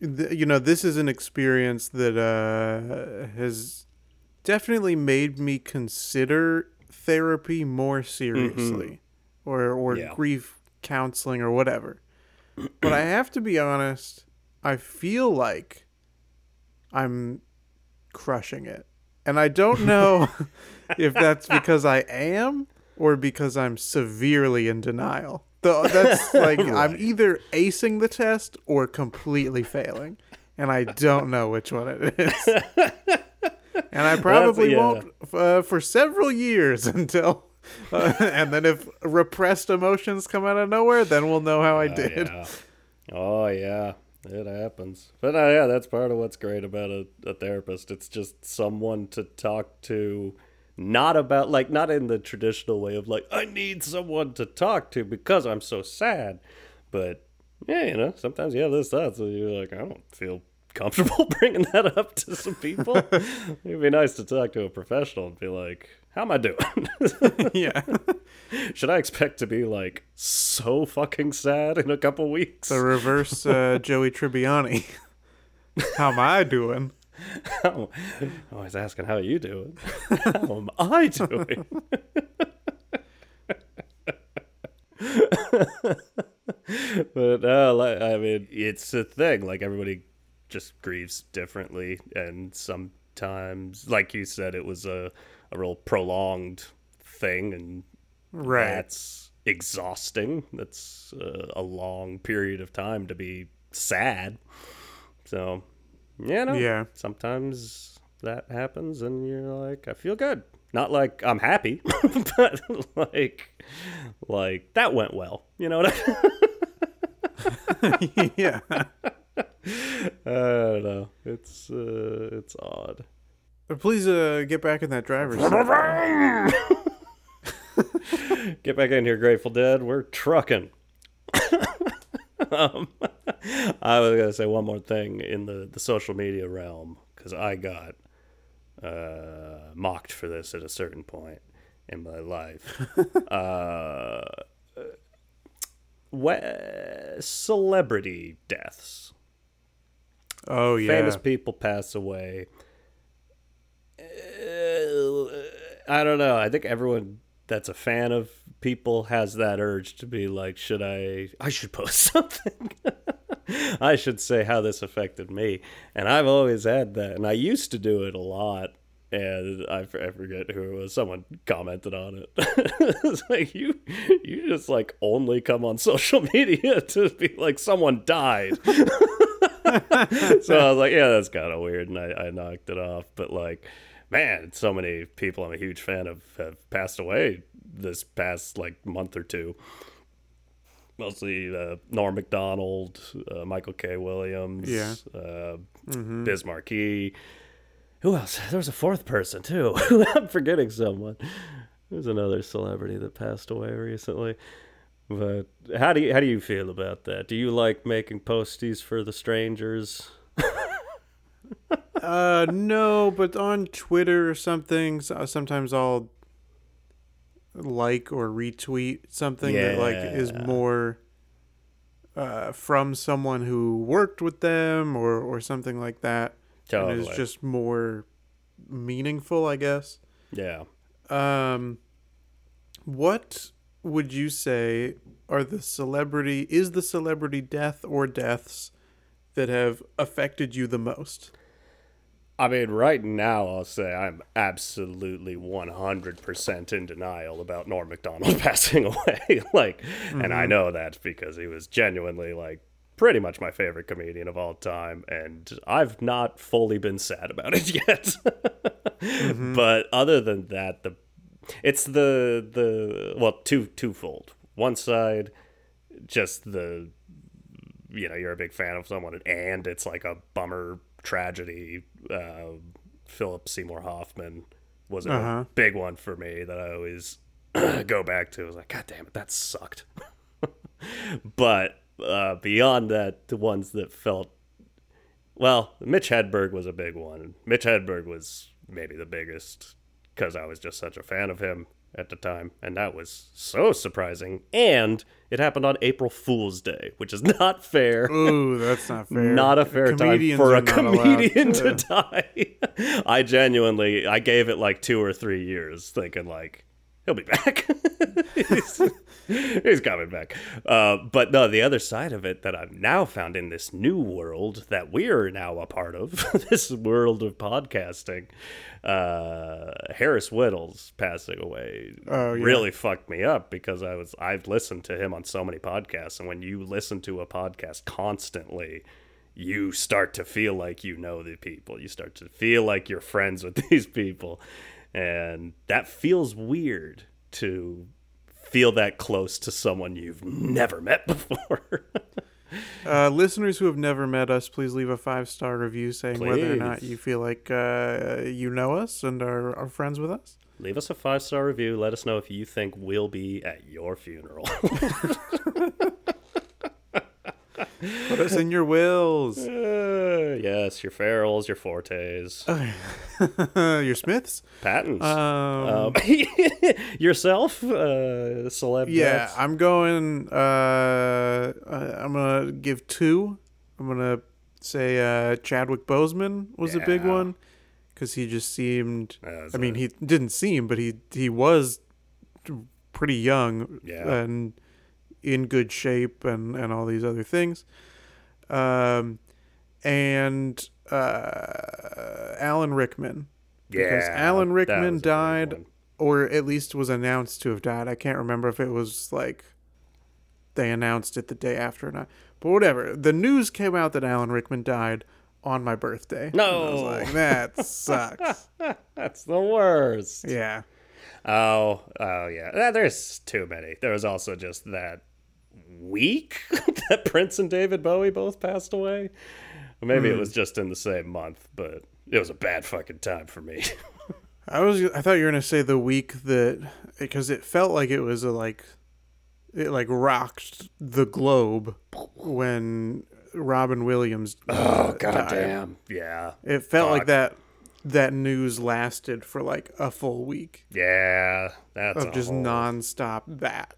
th- you know, this is an experience that uh, has definitely made me consider therapy more seriously, or or Yeah. grief counseling or whatever. but I have to be honest. I feel like I'm crushing it, and I don't know if that's because I am or because I'm severely in denial. Though that's like I'm either acing the test or completely failing, and I don't know which one it is. and I probably yeah. won't uh, for several years until Uh, and then if repressed emotions come out of nowhere, then we'll know how I Oh, did. yeah. Oh yeah, it happens. But uh, yeah, that's part of what's great about a, a therapist. It's just someone to talk to, not about like not in the traditional way of like I need someone to talk to because I'm so sad, but yeah, you know, sometimes you have those thoughts and you're like, I don't feel comfortable bringing that up to some people. It'd be nice to talk to a professional and be like, how am I doing? yeah. Should I expect to be like so fucking sad in a couple weeks? The reverse uh, Joey Tribbiani. How am I doing? How, always asking how you doing. How am I doing? but uh, like, I mean, it's a thing. Like everybody just grieves differently, and sometimes, like you said, it was a a real prolonged thing, and Right. that's exhausting. That's uh, a long period of time to be sad. So, yeah, no, Yeah. sometimes that happens, and you're like, I feel good. Not like I'm happy, but like, like that went well. You know what I? mean? yeah. I don't know. It's uh, it's odd. But please uh, get back in that driver's seat. Get back in here, Grateful Dead. We're trucking. Um, I was gonna say one more thing in the the social media realm because I got uh, mocked for this at a certain point in my life. uh, we- celebrity deaths. Oh yeah. famous people pass away. Uh, I don't know. I think everyone that's a fan of people has that urge to be like, should I? I should post something. I should say how this affected me. And I've always had that, and I used to do it a lot. And I forget who it was. Someone commented on it. it's like you, you just like only come on social media to be like someone died so I was like, yeah, that's kind of weird, and I, I knocked it off. But like, man, so many people I'm a huge fan of have passed away this past like month or two. Mostly uh, Norm Macdonald, uh, Michael K. Williams, Yeah. uh, Mm-hmm. Biz Markie. Who else? There was a fourth person too. I'm forgetting someone. There's another celebrity that passed away recently. But how do you how do you feel about that? Do you like making posties for the strangers? Uh, no, but on Twitter or something, so- sometimes I'll like or retweet something that like is more uh, from someone who worked with them or or something like that, and Totally. is just more meaningful, I guess. yeah. Um, what would you say are the celebrity is the celebrity death or deaths that have affected you the most? I mean, right now, I'll say I'm absolutely 100% in denial about Norm MacDonald passing away. like, and I mm-hmm. know that because he was genuinely, like, pretty much my favorite comedian of all time. And I've not fully been sad about it yet. Mm-hmm. But other than that, the it's the, the, well, two, twofold. One side, just the you know you're a big fan of someone and it's like a bummer tragedy uh, philip seymour hoffman was a Uh-huh. big one for me that i always go back to. I was like god damn it that sucked. But uh, beyond that the ones that felt well mitch hedberg was a big one. Mitch hedberg was maybe the biggest because i was just such a fan of him at the time and that was so surprising and it happened on april fool's day which is not fair Ooh, that's not fair. not a fair time for a allowed comedian to- to die. I genuinely, I gave it like two or three years, thinking like he'll be back. he's, he's coming back. Uh, but no, the other side of it that I've now found in this new world that we're now a part of, this world of podcasting, uh, Harris Wittels passing away Oh, yeah. really fucked me up because I was I've listened to him on so many podcasts, and when you listen to a podcast constantly, you start to feel like you know the people. You start to feel like you're friends with these people, and that feels weird to feel that close to someone you've never met before. Uh, listeners who have never met us, please leave a five star review saying whether or not you feel like uh, you know us and are, are friends with us. Leave us a five star review. Let us know if you think we'll be at your funeral. Put us in your wills. Uh, yes, your ferals, your fortes, your Smiths. patents. Um, Um, yourself, uh, celeb. yeah? I'm going. Uh, I'm gonna give two. I'm gonna say uh, Chadwick Boseman was a big one because he just seemed. I mean, he didn't seem, but he he was pretty young Yeah. and in good shape and and all these other things. Um, and uh, Alan Rickman Yeah, because Alan Rickman was a great died, or at least was announced to have died. I can't remember if it was like they announced it the day after or not. But whatever. The news came out that Alan Rickman died on my birthday. And I was No. like, that sucks. That's the worst. yeah. Oh, oh yeah. There's too many. There was also just that week that Prince and David Bowie both passed away. Or maybe Hmm. it was just in the same month, but it was a bad fucking time for me. I was I thought you were gonna say the week that because it felt like it was a like it like rocked the globe when Robin Williams uh, oh goddamn. Yeah. It felt like that that news lasted for like a full week Yeah. That's of just whole, nonstop that.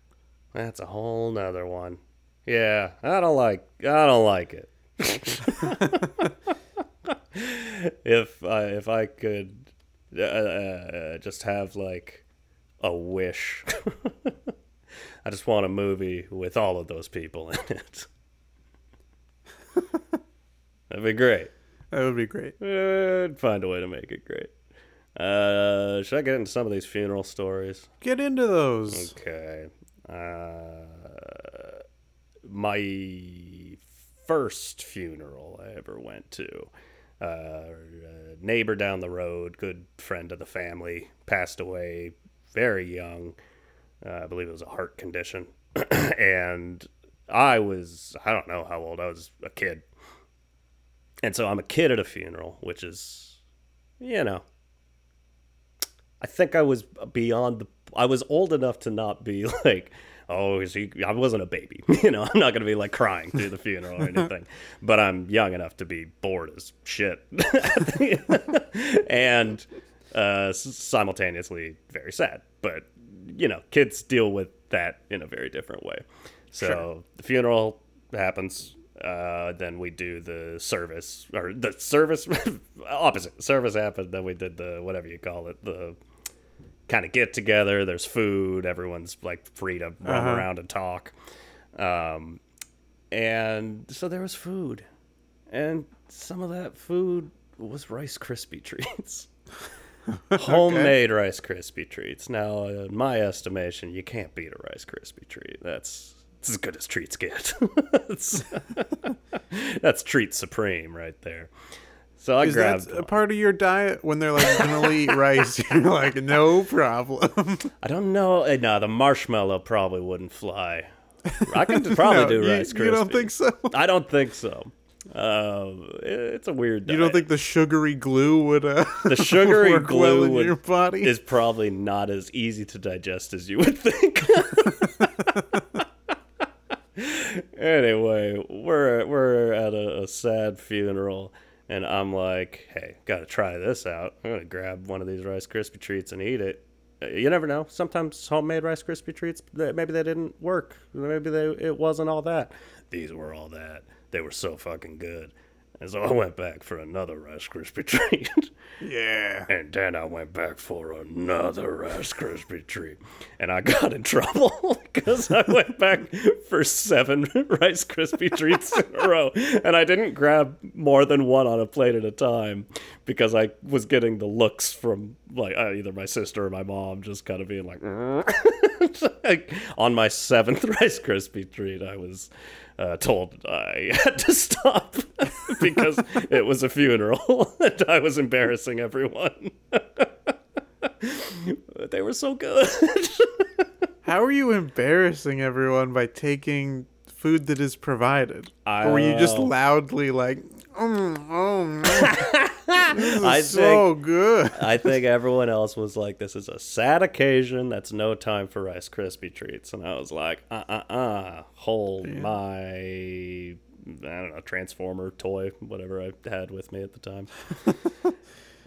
That's a whole nother one. Yeah. I don't like I don't like it. if I if I could uh, uh, just have like a wish, I just want a movie with all of those people in it. That'd be great. That would be great. I'd find a way to make it great. Uh, should I get into some of these funeral stories? Get into those. Okay. Uh, my first funeral I ever went to, uh, a neighbor down the road, good friend of the family, passed away very young. Uh, I believe it was a heart condition. and I was, I don't know how old, I was a kid. And so I'm a kid at a funeral, which is, you know, I think I was beyond the. I was old enough to not be like, oh, is he? I wasn't a baby, you know. I'm not gonna be like crying through the funeral or anything. but I'm young enough to be bored as shit, and uh, simultaneously very sad. But you know, kids deal with that in a very different way. So Sure. the funeral happens. Uh, then we do the service or the service opposite service happened. Then we did the whatever you call it the kind of get together. There's food. Everyone's like free to roam Uh-huh. around and talk. Um, and so there was food, and some of that food was Rice Krispie treats. Homemade Rice Krispie treats. Now, in my estimation, you can't beat a Rice Krispie treat. That's, that's as good as treats get. that's, that's treat supreme right there. So I Is grabbed. that a part of your diet when they're like gonna eat rice? You're like, no problem. I don't know. eh, No, the marshmallow probably wouldn't fly. I could probably No, do you, Rice Krispies. you don't think so? I don't think so. Uh, it's a weird. You don't think the sugary glue would uh, the sugary glue well in would- your body? is probably not as easy to digest as you would think. anyway, we're we're at a, a sad funeral, and I'm like, "Hey, gotta try this out. I'm gonna grab one of these Rice Krispie treats and eat it." Uh, You never know. Sometimes homemade Rice Krispie treats, maybe they didn't work. Maybe they it wasn't all that. These were all that. They were so fucking good. And so I went back for another Rice Krispie treat. yeah. And then I went back for another Rice Krispie treat. And I got in trouble because I went back for seven Rice Krispie treats in a row. And I didn't grab more than one on a plate at a time because I was getting the looks from like uh, either my sister or my mom just kind of being like, like on my seventh Rice Krispie treat, I was uh, told I had to stop because it was a funeral and I was embarrassing everyone. they were so good. How are you embarrassing everyone by taking food that is provided? or were you just loudly like, mm, oh, no. I so good? I think everyone else was like, "This is a sad occasion. That's no time for Rice Krispie treats." And I was like, "Uh, uh, uh, hold my, I don't know, Transformer toy, whatever I had with me at the time.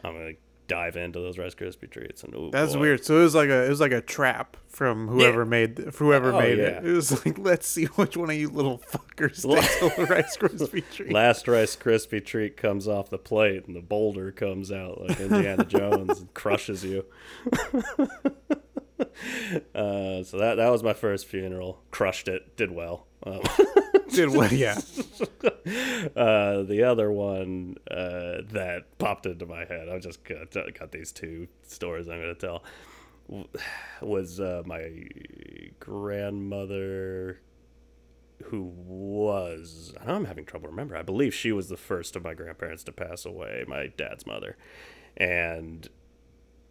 I'm gonna dive into those Rice Krispie treats, and ooh, That's boy. weird. So it was like a it was like a trap from whoever made whoever Oh, made yeah. it. It was like let's see which one of you little fuckers takes Rice Krispie treat. Last Rice Krispie treat comes off the plate, and the boulder comes out like Indiana Jones and crushes you. uh, so that that was my first funeral. Crushed it. Did well. Um, Did what? Yeah. uh, the other one uh, that popped into my head, I just got, got these two stories I'm going to tell, was uh, my grandmother, who was, I'm having trouble remember. I believe she was the first of my grandparents to pass away, my dad's mother. And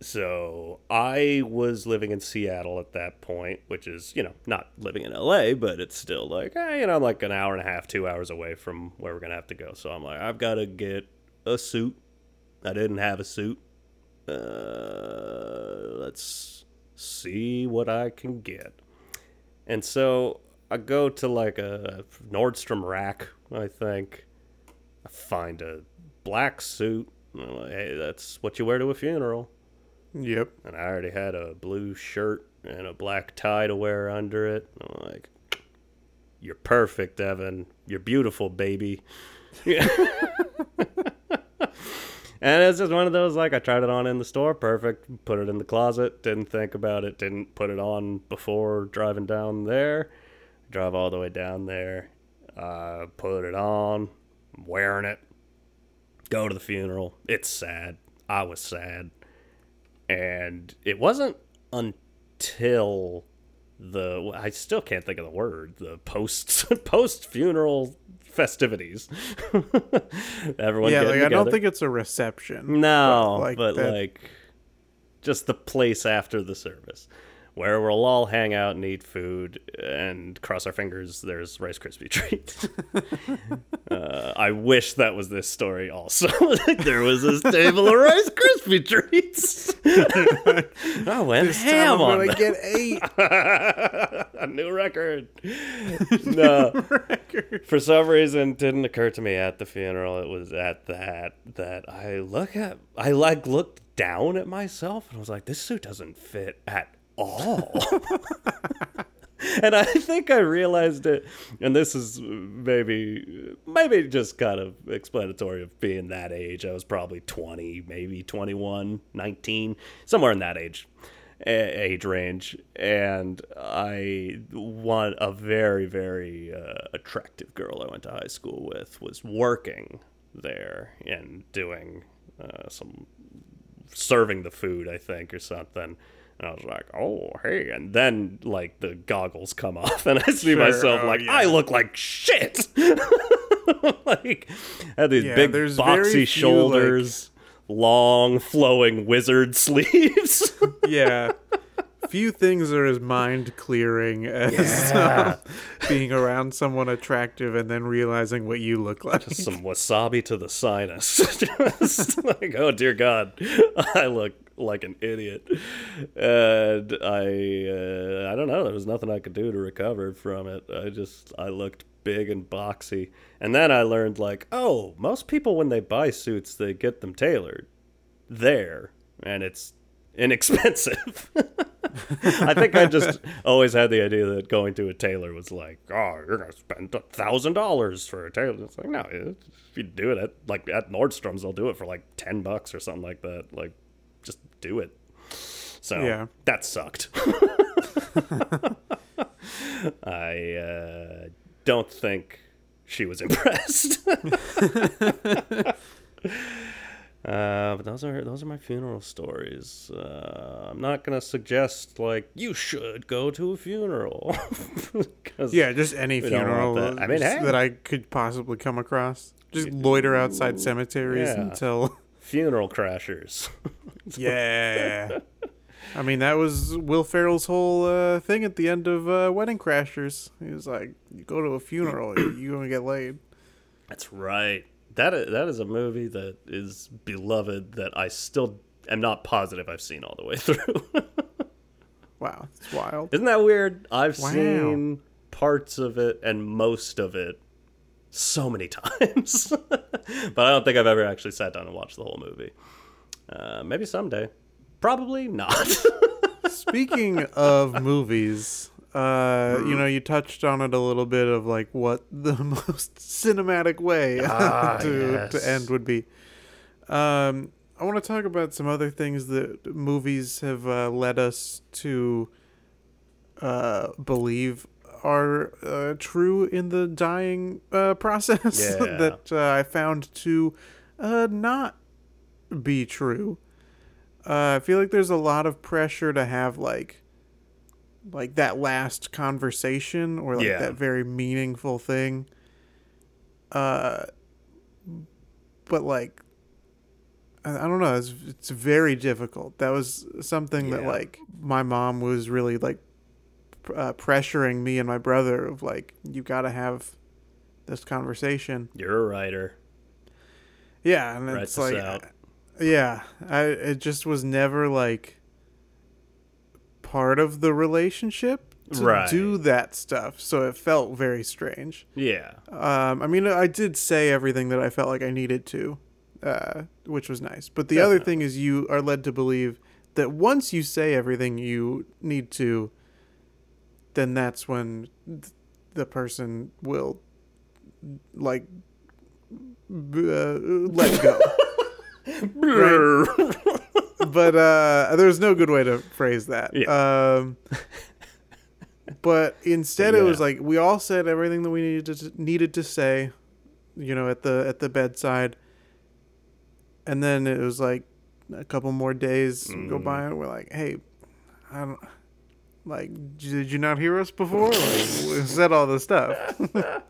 so I was living in Seattle at that point, which is, you know, not living in LA, but it's still like, hey, you know, I'm like an hour and a half, two hours away from where we're going to have to go. So I'm like, I've got to get a suit. I didn't have a suit. Uh, let's see what I can get. And so I go to like a Nordstrom rack, I think. I find a black suit. Like, hey, that's what you wear to a funeral Yep. and I already had a blue shirt and a black tie to wear under it. I'm like, "You're perfect, Evan. You're beautiful, baby." and it's just one of those like I tried it on in the store, perfect. Put it in the closet. Didn't think about it. Didn't put it on before driving down there. Drive all the way down there. Uh, put it on. I'm wearing it. Go to the funeral. It's sad. I was sad and it wasn't until the I still can't think of the word the post post funeral festivities. Everyone yeah, like I don't think it's a reception. no, but, like, but that- like just the place after the service where we'll all hang out and eat food and cross our fingers there's rice krispie treats uh, i wish that was this story also there was this table of rice krispie treats i went This time ham I'm on gonna get eight. a new record. no, record for some reason, didn't occur to me at the funeral. It was at that that I look at. I like looked down at myself and I was like, "This suit doesn't fit at all." and I think I realized it. And this is maybe maybe just kind of explanatory of being that age. I was probably 20, maybe 21, 19, somewhere in that age age range and i want a very very uh, attractive girl i went to high school with was working there and doing uh, some serving the food i think or something and i was like oh hey and then like the goggles come off and i see Sure, myself oh, like yeah. i look like shit like I had these Yeah, big boxy few, like- shoulders long flowing wizard sleeves yeah. Few things are as mind clearing as Yeah. um, being around someone attractive and then realizing what you look like. some wasabi to the sinus. Just like, oh dear God, I look like an idiot. And I, uh, I don't know. There was nothing I could do to recover from it. I just, I looked big and boxy. And then I learned, like, oh, most people when they buy suits, they get them tailored there, and it's inexpensive. I think I just always had the idea that going to a tailor was like, oh, you're gonna spend a thousand dollars for a tailor. It's like, no, if you do it at like at Nordstrom's, they'll do it for like ten bucks or something like that. Like, do it. So Yeah. that sucked. I uh, don't think she was impressed. Uh, but those are those are my funeral stories. Uh, I'm not gonna suggest like you should go to a funeral. Yeah, just any funeral that. I mean, hey. that I could possibly come across. Just loiter outside cemeteries Yeah. until. Funeral crashers. Yeah. I mean, that was Will Ferrell's whole uh, thing at the end of uh, Wedding Crashers. He was like, "You go to a funeral, you're gonna get laid." That's right. That is, that is a movie that is beloved that I still am not positive I've seen all the way through. Wow, it's wild. Isn't that weird? I've Wow. seen parts of it and most of it so many times, but I don't think I've ever actually sat down and watched the whole movie. Uh, maybe someday. Probably not. Speaking of movies, uh, you know, you touched on it a little bit of like what the most cinematic way Ah, to yes. to end would be. Um, I want to talk about some other things that movies have uh, led us to uh, believe are uh, true in the dying uh, process Yeah. that uh, I found to uh, not be true. Uh, I feel like there's a lot of pressure to have like like that last conversation or like Yeah. that very meaningful thing. Uh but like I, don't know, it's it's very difficult. That was something that like my mom was really like uh, pressuring me and my brother of like you got to have this conversation. You're a writer. Yeah, and Write it's like, out. yeah, I it just was never like part of the relationship to Right. do that stuff, so it felt very strange. Yeah. Um, I mean, I did say everything that I felt like I needed to, uh, which was nice. But the other thing is, you are led to believe that once you say everything you need to, then that's when th- the person will, like, uh, let go. but uh, there's no good way to phrase that. Um, but instead, it was like we all said everything that we needed to needed to say, you know, at the at the bedside, and then it was like a couple more days go Mm. by, and we're like, hey, I don't. Like, did you not hear us before? Like, we said all this stuff.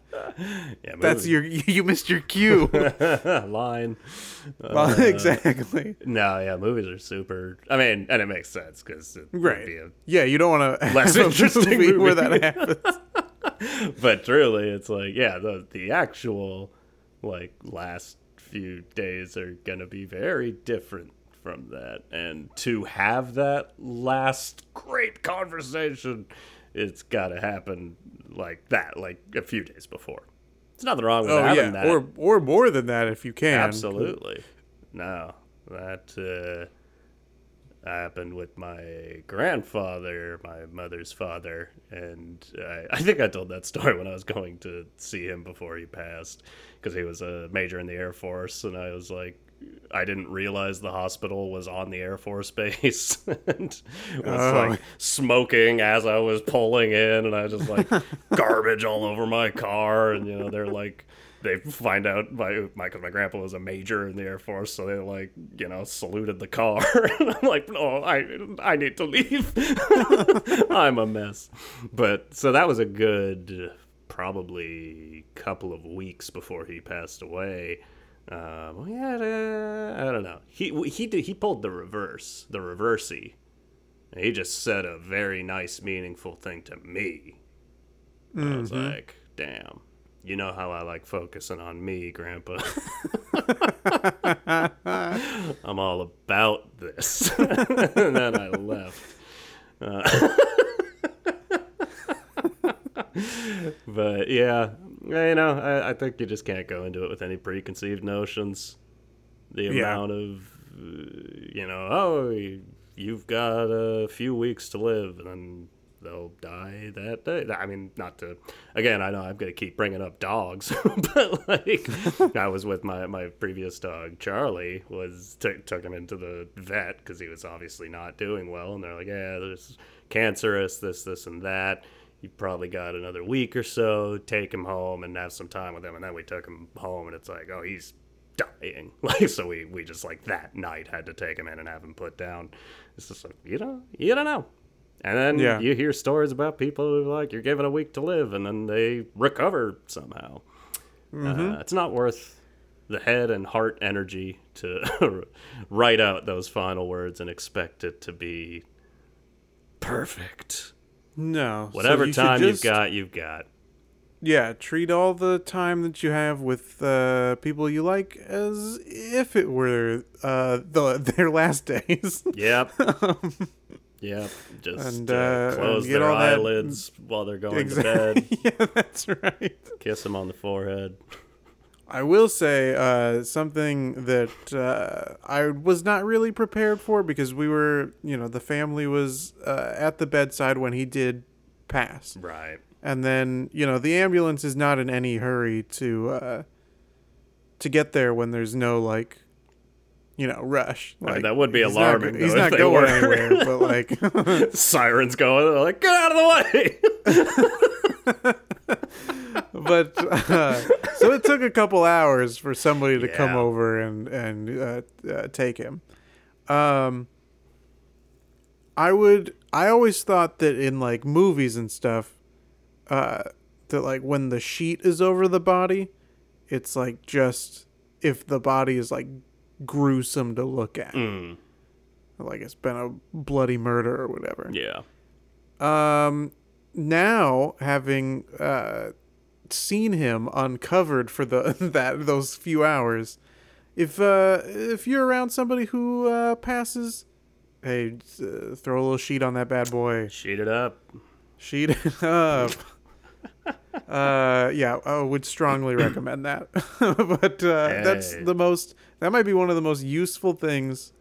Yeah, That's your you missed your cue. line. Well, Uh, exactly. No, yeah, movies are super. I mean, and it makes sense because Right. Yeah, you don't want to Less interesting movie where that happens. but truly it's like yeah the the actual like last few days are gonna be very different from that. And to have that last great conversation it's gotta happen like that like a few days before. There's nothing wrong with Oh having yeah, that. or or more than that if you can. absolutely. No that uh happened with my grandfather, my mother's father, and I, I think I told that story when I was going to see him before he passed, because he was a major in the Air Force, and I was like, I didn't realize the hospital was on the Air Force base, and was Oh. like smoking as I was pulling in, and I was just like garbage all over my car, and you know they're like they find out my my cause my grandpa was a major in the Air Force, so they like you know saluted the car. and I'm like, no, I I need to leave. I'm a mess. But so that was a good probably couple of weeks before he passed away. Uh, well, yeah, I don't know. He he did he pulled the reverse, the reversey. He just said a very nice, meaningful thing to me. I was like, damn. You know how I like focusing on me, Grandpa. I'm all about this. and then I left. Uh, but yeah, you know, I, I think you just can't go into it with any preconceived notions. The Yeah. amount of, uh, you know, oh, you've got a few weeks to live, and then they'll die that day. I mean, not to. Again, I know I'm going to keep bringing up dogs, but like, I was with my my previous dog Charlie. Was took took him into the vet because he was obviously not doing well, and they're like, yeah, there's cancerous, this, this, and that. You probably got another week or so. Take him home and have some time with him, and then we took him home, and it's like, oh, he's dying. Like, so we we just like that night had to take him in and have him put down. It's just like you know, you don't know. And then Yeah. you hear stories about people who like you're given a week to live, and then they recover somehow. Uh, it's not worth the head and heart energy to write out those final words and expect it to be perfect. No. so Whatever you time just- you've got, you've got. Yeah, treat all the time that you have with uh, people you like as if it were uh, the, their last days. Yep. yep. Just And, uh, uh, close get their all that- eyelids while they're going to bed. yeah, that's right. Kiss them on the forehead. I will say uh, something that uh, I was not really prepared for because we were, you know, the family was uh, at the bedside when he did pass. Right. and then you know the ambulance is not in any hurry to uh to get there when there's no like you know rush Right, like, that would be not alarming, though, he's not going were. anywhere but like Sirens going. They're like, get out of the way. but uh, so it took a couple hours for somebody to come over and and uh, uh, take him. Um i would i always thought that in like movies and stuff uh that like when the sheet is over the body it's like just if the body is like gruesome to look at. Mm, like it's been a bloody murder or whatever. Yeah. um, now having uh, seen him uncovered for the that those few hours, if uh, if you're around somebody who uh, passes, hey, uh, throw a little sheet on that bad boy. Sheet it up. Sheet it up. uh, yeah, I would strongly recommend that. but uh, that's the most. That might be one of the most useful things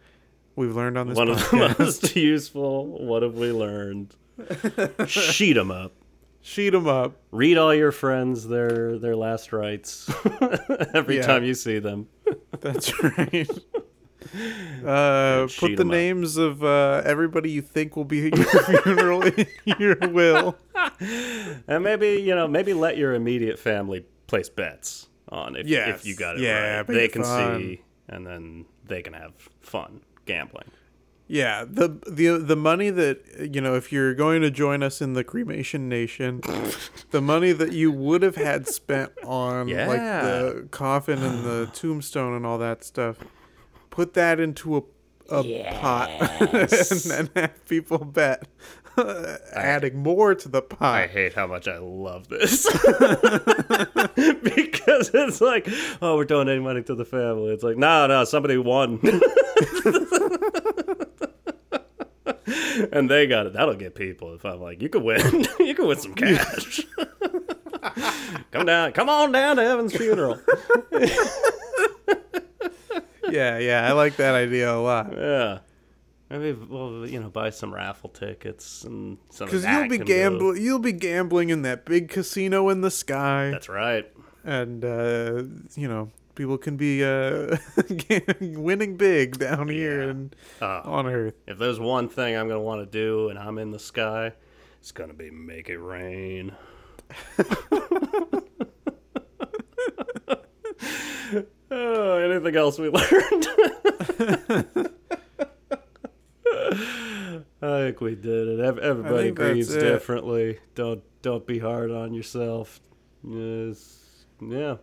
we've learned on this One of the most useful. What have we learned? Sheet them up. Sheet them up. Read all your friends their their last rites every Yeah. time you see them. That's right. Uh, put the 'em up. names of uh, everybody you think will be at your funeral in your will. And maybe you know, maybe let your immediate family place bets on if Yes. if you got it Yeah, right. They can fun. see, and then they can have fun gambling. Yeah, the the the money that you know, if you're going to join us in the cremation nation, the money that you would have had spent on like the coffin and the tombstone and all that stuff, put that into a a pot and have people bet, adding more to the pot. I hate how much I love this because it's like, oh, we're donating money to the family. It's like, no, no, somebody won, and they got it. That'll get people. If I'm like, you could win, you could win some cash. come down, come on down to Evan's funeral. yeah, yeah, I like that idea a lot. Yeah. Maybe we'll you know buy some raffle tickets and some Because you'll be go- gambling, you'll be gambling in that big casino in the sky, That's right. and uh, you know people can be uh, winning big down here Yeah. and Uh, on Earth. If there's one thing I'm gonna want to do and I'm in the sky, it's gonna be make it rain. oh, anything else we learned? I think we did it. Everybody grieves it. differently. Don't don't be hard on yourself. Yes, yeah,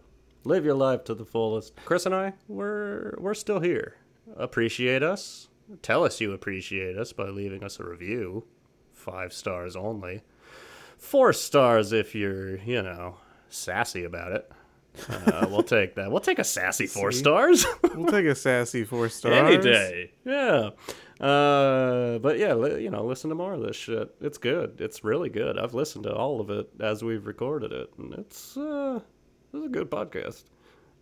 live your life to the fullest. Chris and I, we're we're still here. Appreciate us. Tell us you appreciate us by leaving us a review. Five stars only. Four stars if you're, you know, sassy about it. Uh, we'll take that. We'll take a sassy four See? stars. We'll take a sassy four stars Any day. Yeah. Uh, but yeah, li- you know, listen to more of this shit. It's good. It's really good. I've listened to all of it as we've recorded it, and it's uh, it's a good podcast.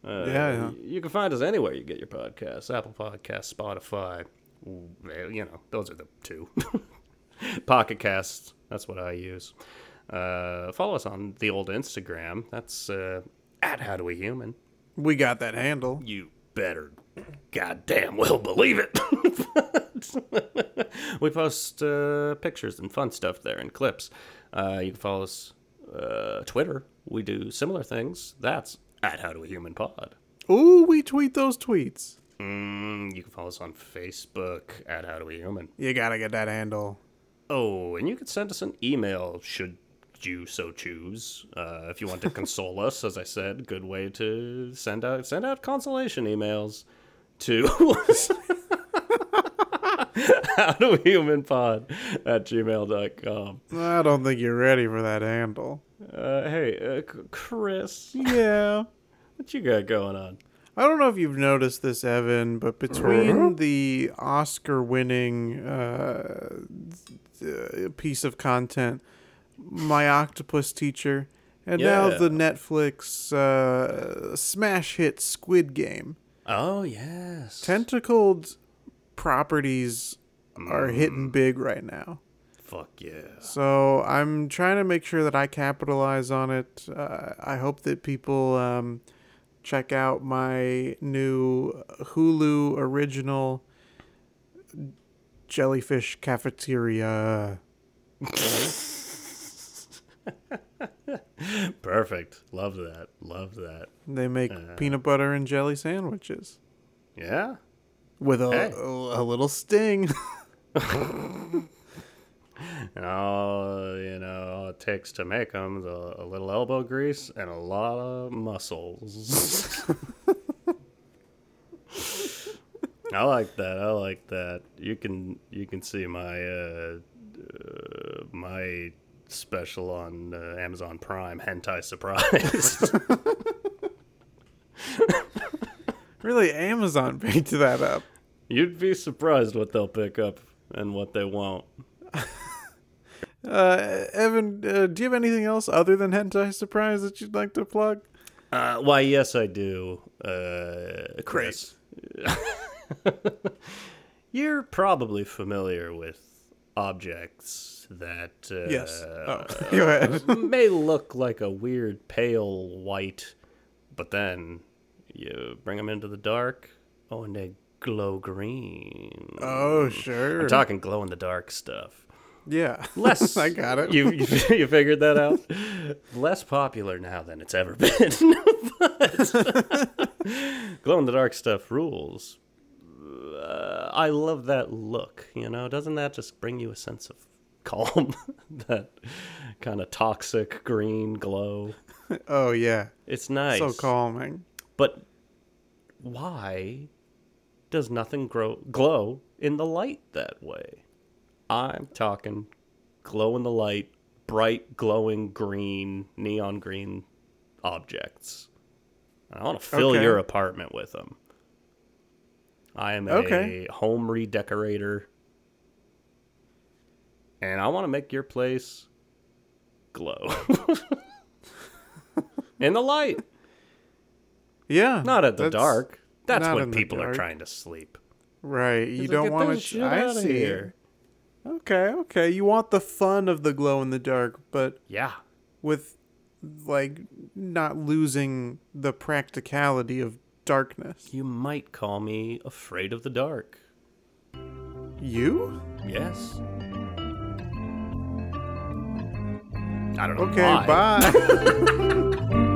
Uh, Yeah, yeah. You can find us anywhere you get your podcasts: Apple Podcasts, Spotify. You know, those are the two. Pocket Casts. That's what I use. Uh, follow us on the old Instagram. That's uh, at How Do We Human. We got that handle. You better goddamn well believe it. we post uh, pictures and fun stuff there and clips. Uh, you can follow us uh, Twitter. We do similar things. That's at How Do We Human Pod. Ooh, we tweet those tweets. Mm, you can follow us on Facebook at How Do We Human. You gotta get that handle. Oh, and you can send us an email should you so choose. Uh, if you want to console us, as I said, good way to send out send out consolation emails to howdohumanpod at gmail.com. I don't think you're ready for that handle. Uh, hey, uh, C- Chris, Yeah. what you got going on? I don't know if you've noticed this, Evan, but between the Oscar winning uh, th- piece of content, My Octopus Teacher, and now Yeah. the Netflix uh, smash hit Squid Game, Oh, yes. tentacled properties are hitting big right now. Fuck yeah. So I'm trying to make sure that I capitalize on it. Uh, I hope that people um, check out my new Hulu original Jellyfish Cafeteria. Perfect. Love that. Love that. They make Uh. peanut butter and jelly sandwiches Yeah. with a, Hey. a, a little sting. And all, you know, all it takes to make them is a, a little elbow grease and a lot of muscles. I like that. I like that. You can you can see my uh, uh, my special on uh, Amazon Prime, Hentai Surprise. really, Amazon picked that up. You'd be surprised what they'll pick up and what they won't. Uh, Evan, uh, do you have anything else other than Hentai Surprise that you'd like to plug? Uh, why, yes, I do. Uh, Chris. You're probably familiar with objects that uh, Yes. Oh, may look like a weird pale white, but then you bring them into the dark. Oh, and they glow green. Oh, sure. I'm talking glow in the dark stuff. Yeah. Less. I got it. You, you you figured that out. Less popular now than it's ever been. glow in the dark stuff rules. Uh, I love that look. You know, doesn't that just bring you a sense of calm? that kind of toxic green glow. Oh yeah. It's nice. So calming. But why does nothing grow glow in the light that way? I'm talking glow in the light, bright glowing green, neon green objects. I want to fill Okay. your apartment with them. I am Okay. a home redecorator. And I want to make your place glow. in the light. Yeah. Not at the that's- dark. That's when people are trying to sleep. Right. You don't "Get want to. shit I see. here." Okay. Okay. You want the fun of the glow in the dark, but Yeah. with like not losing the practicality of darkness. You might call me afraid of the dark. You? Yes. I don't know Okay. why. Bye.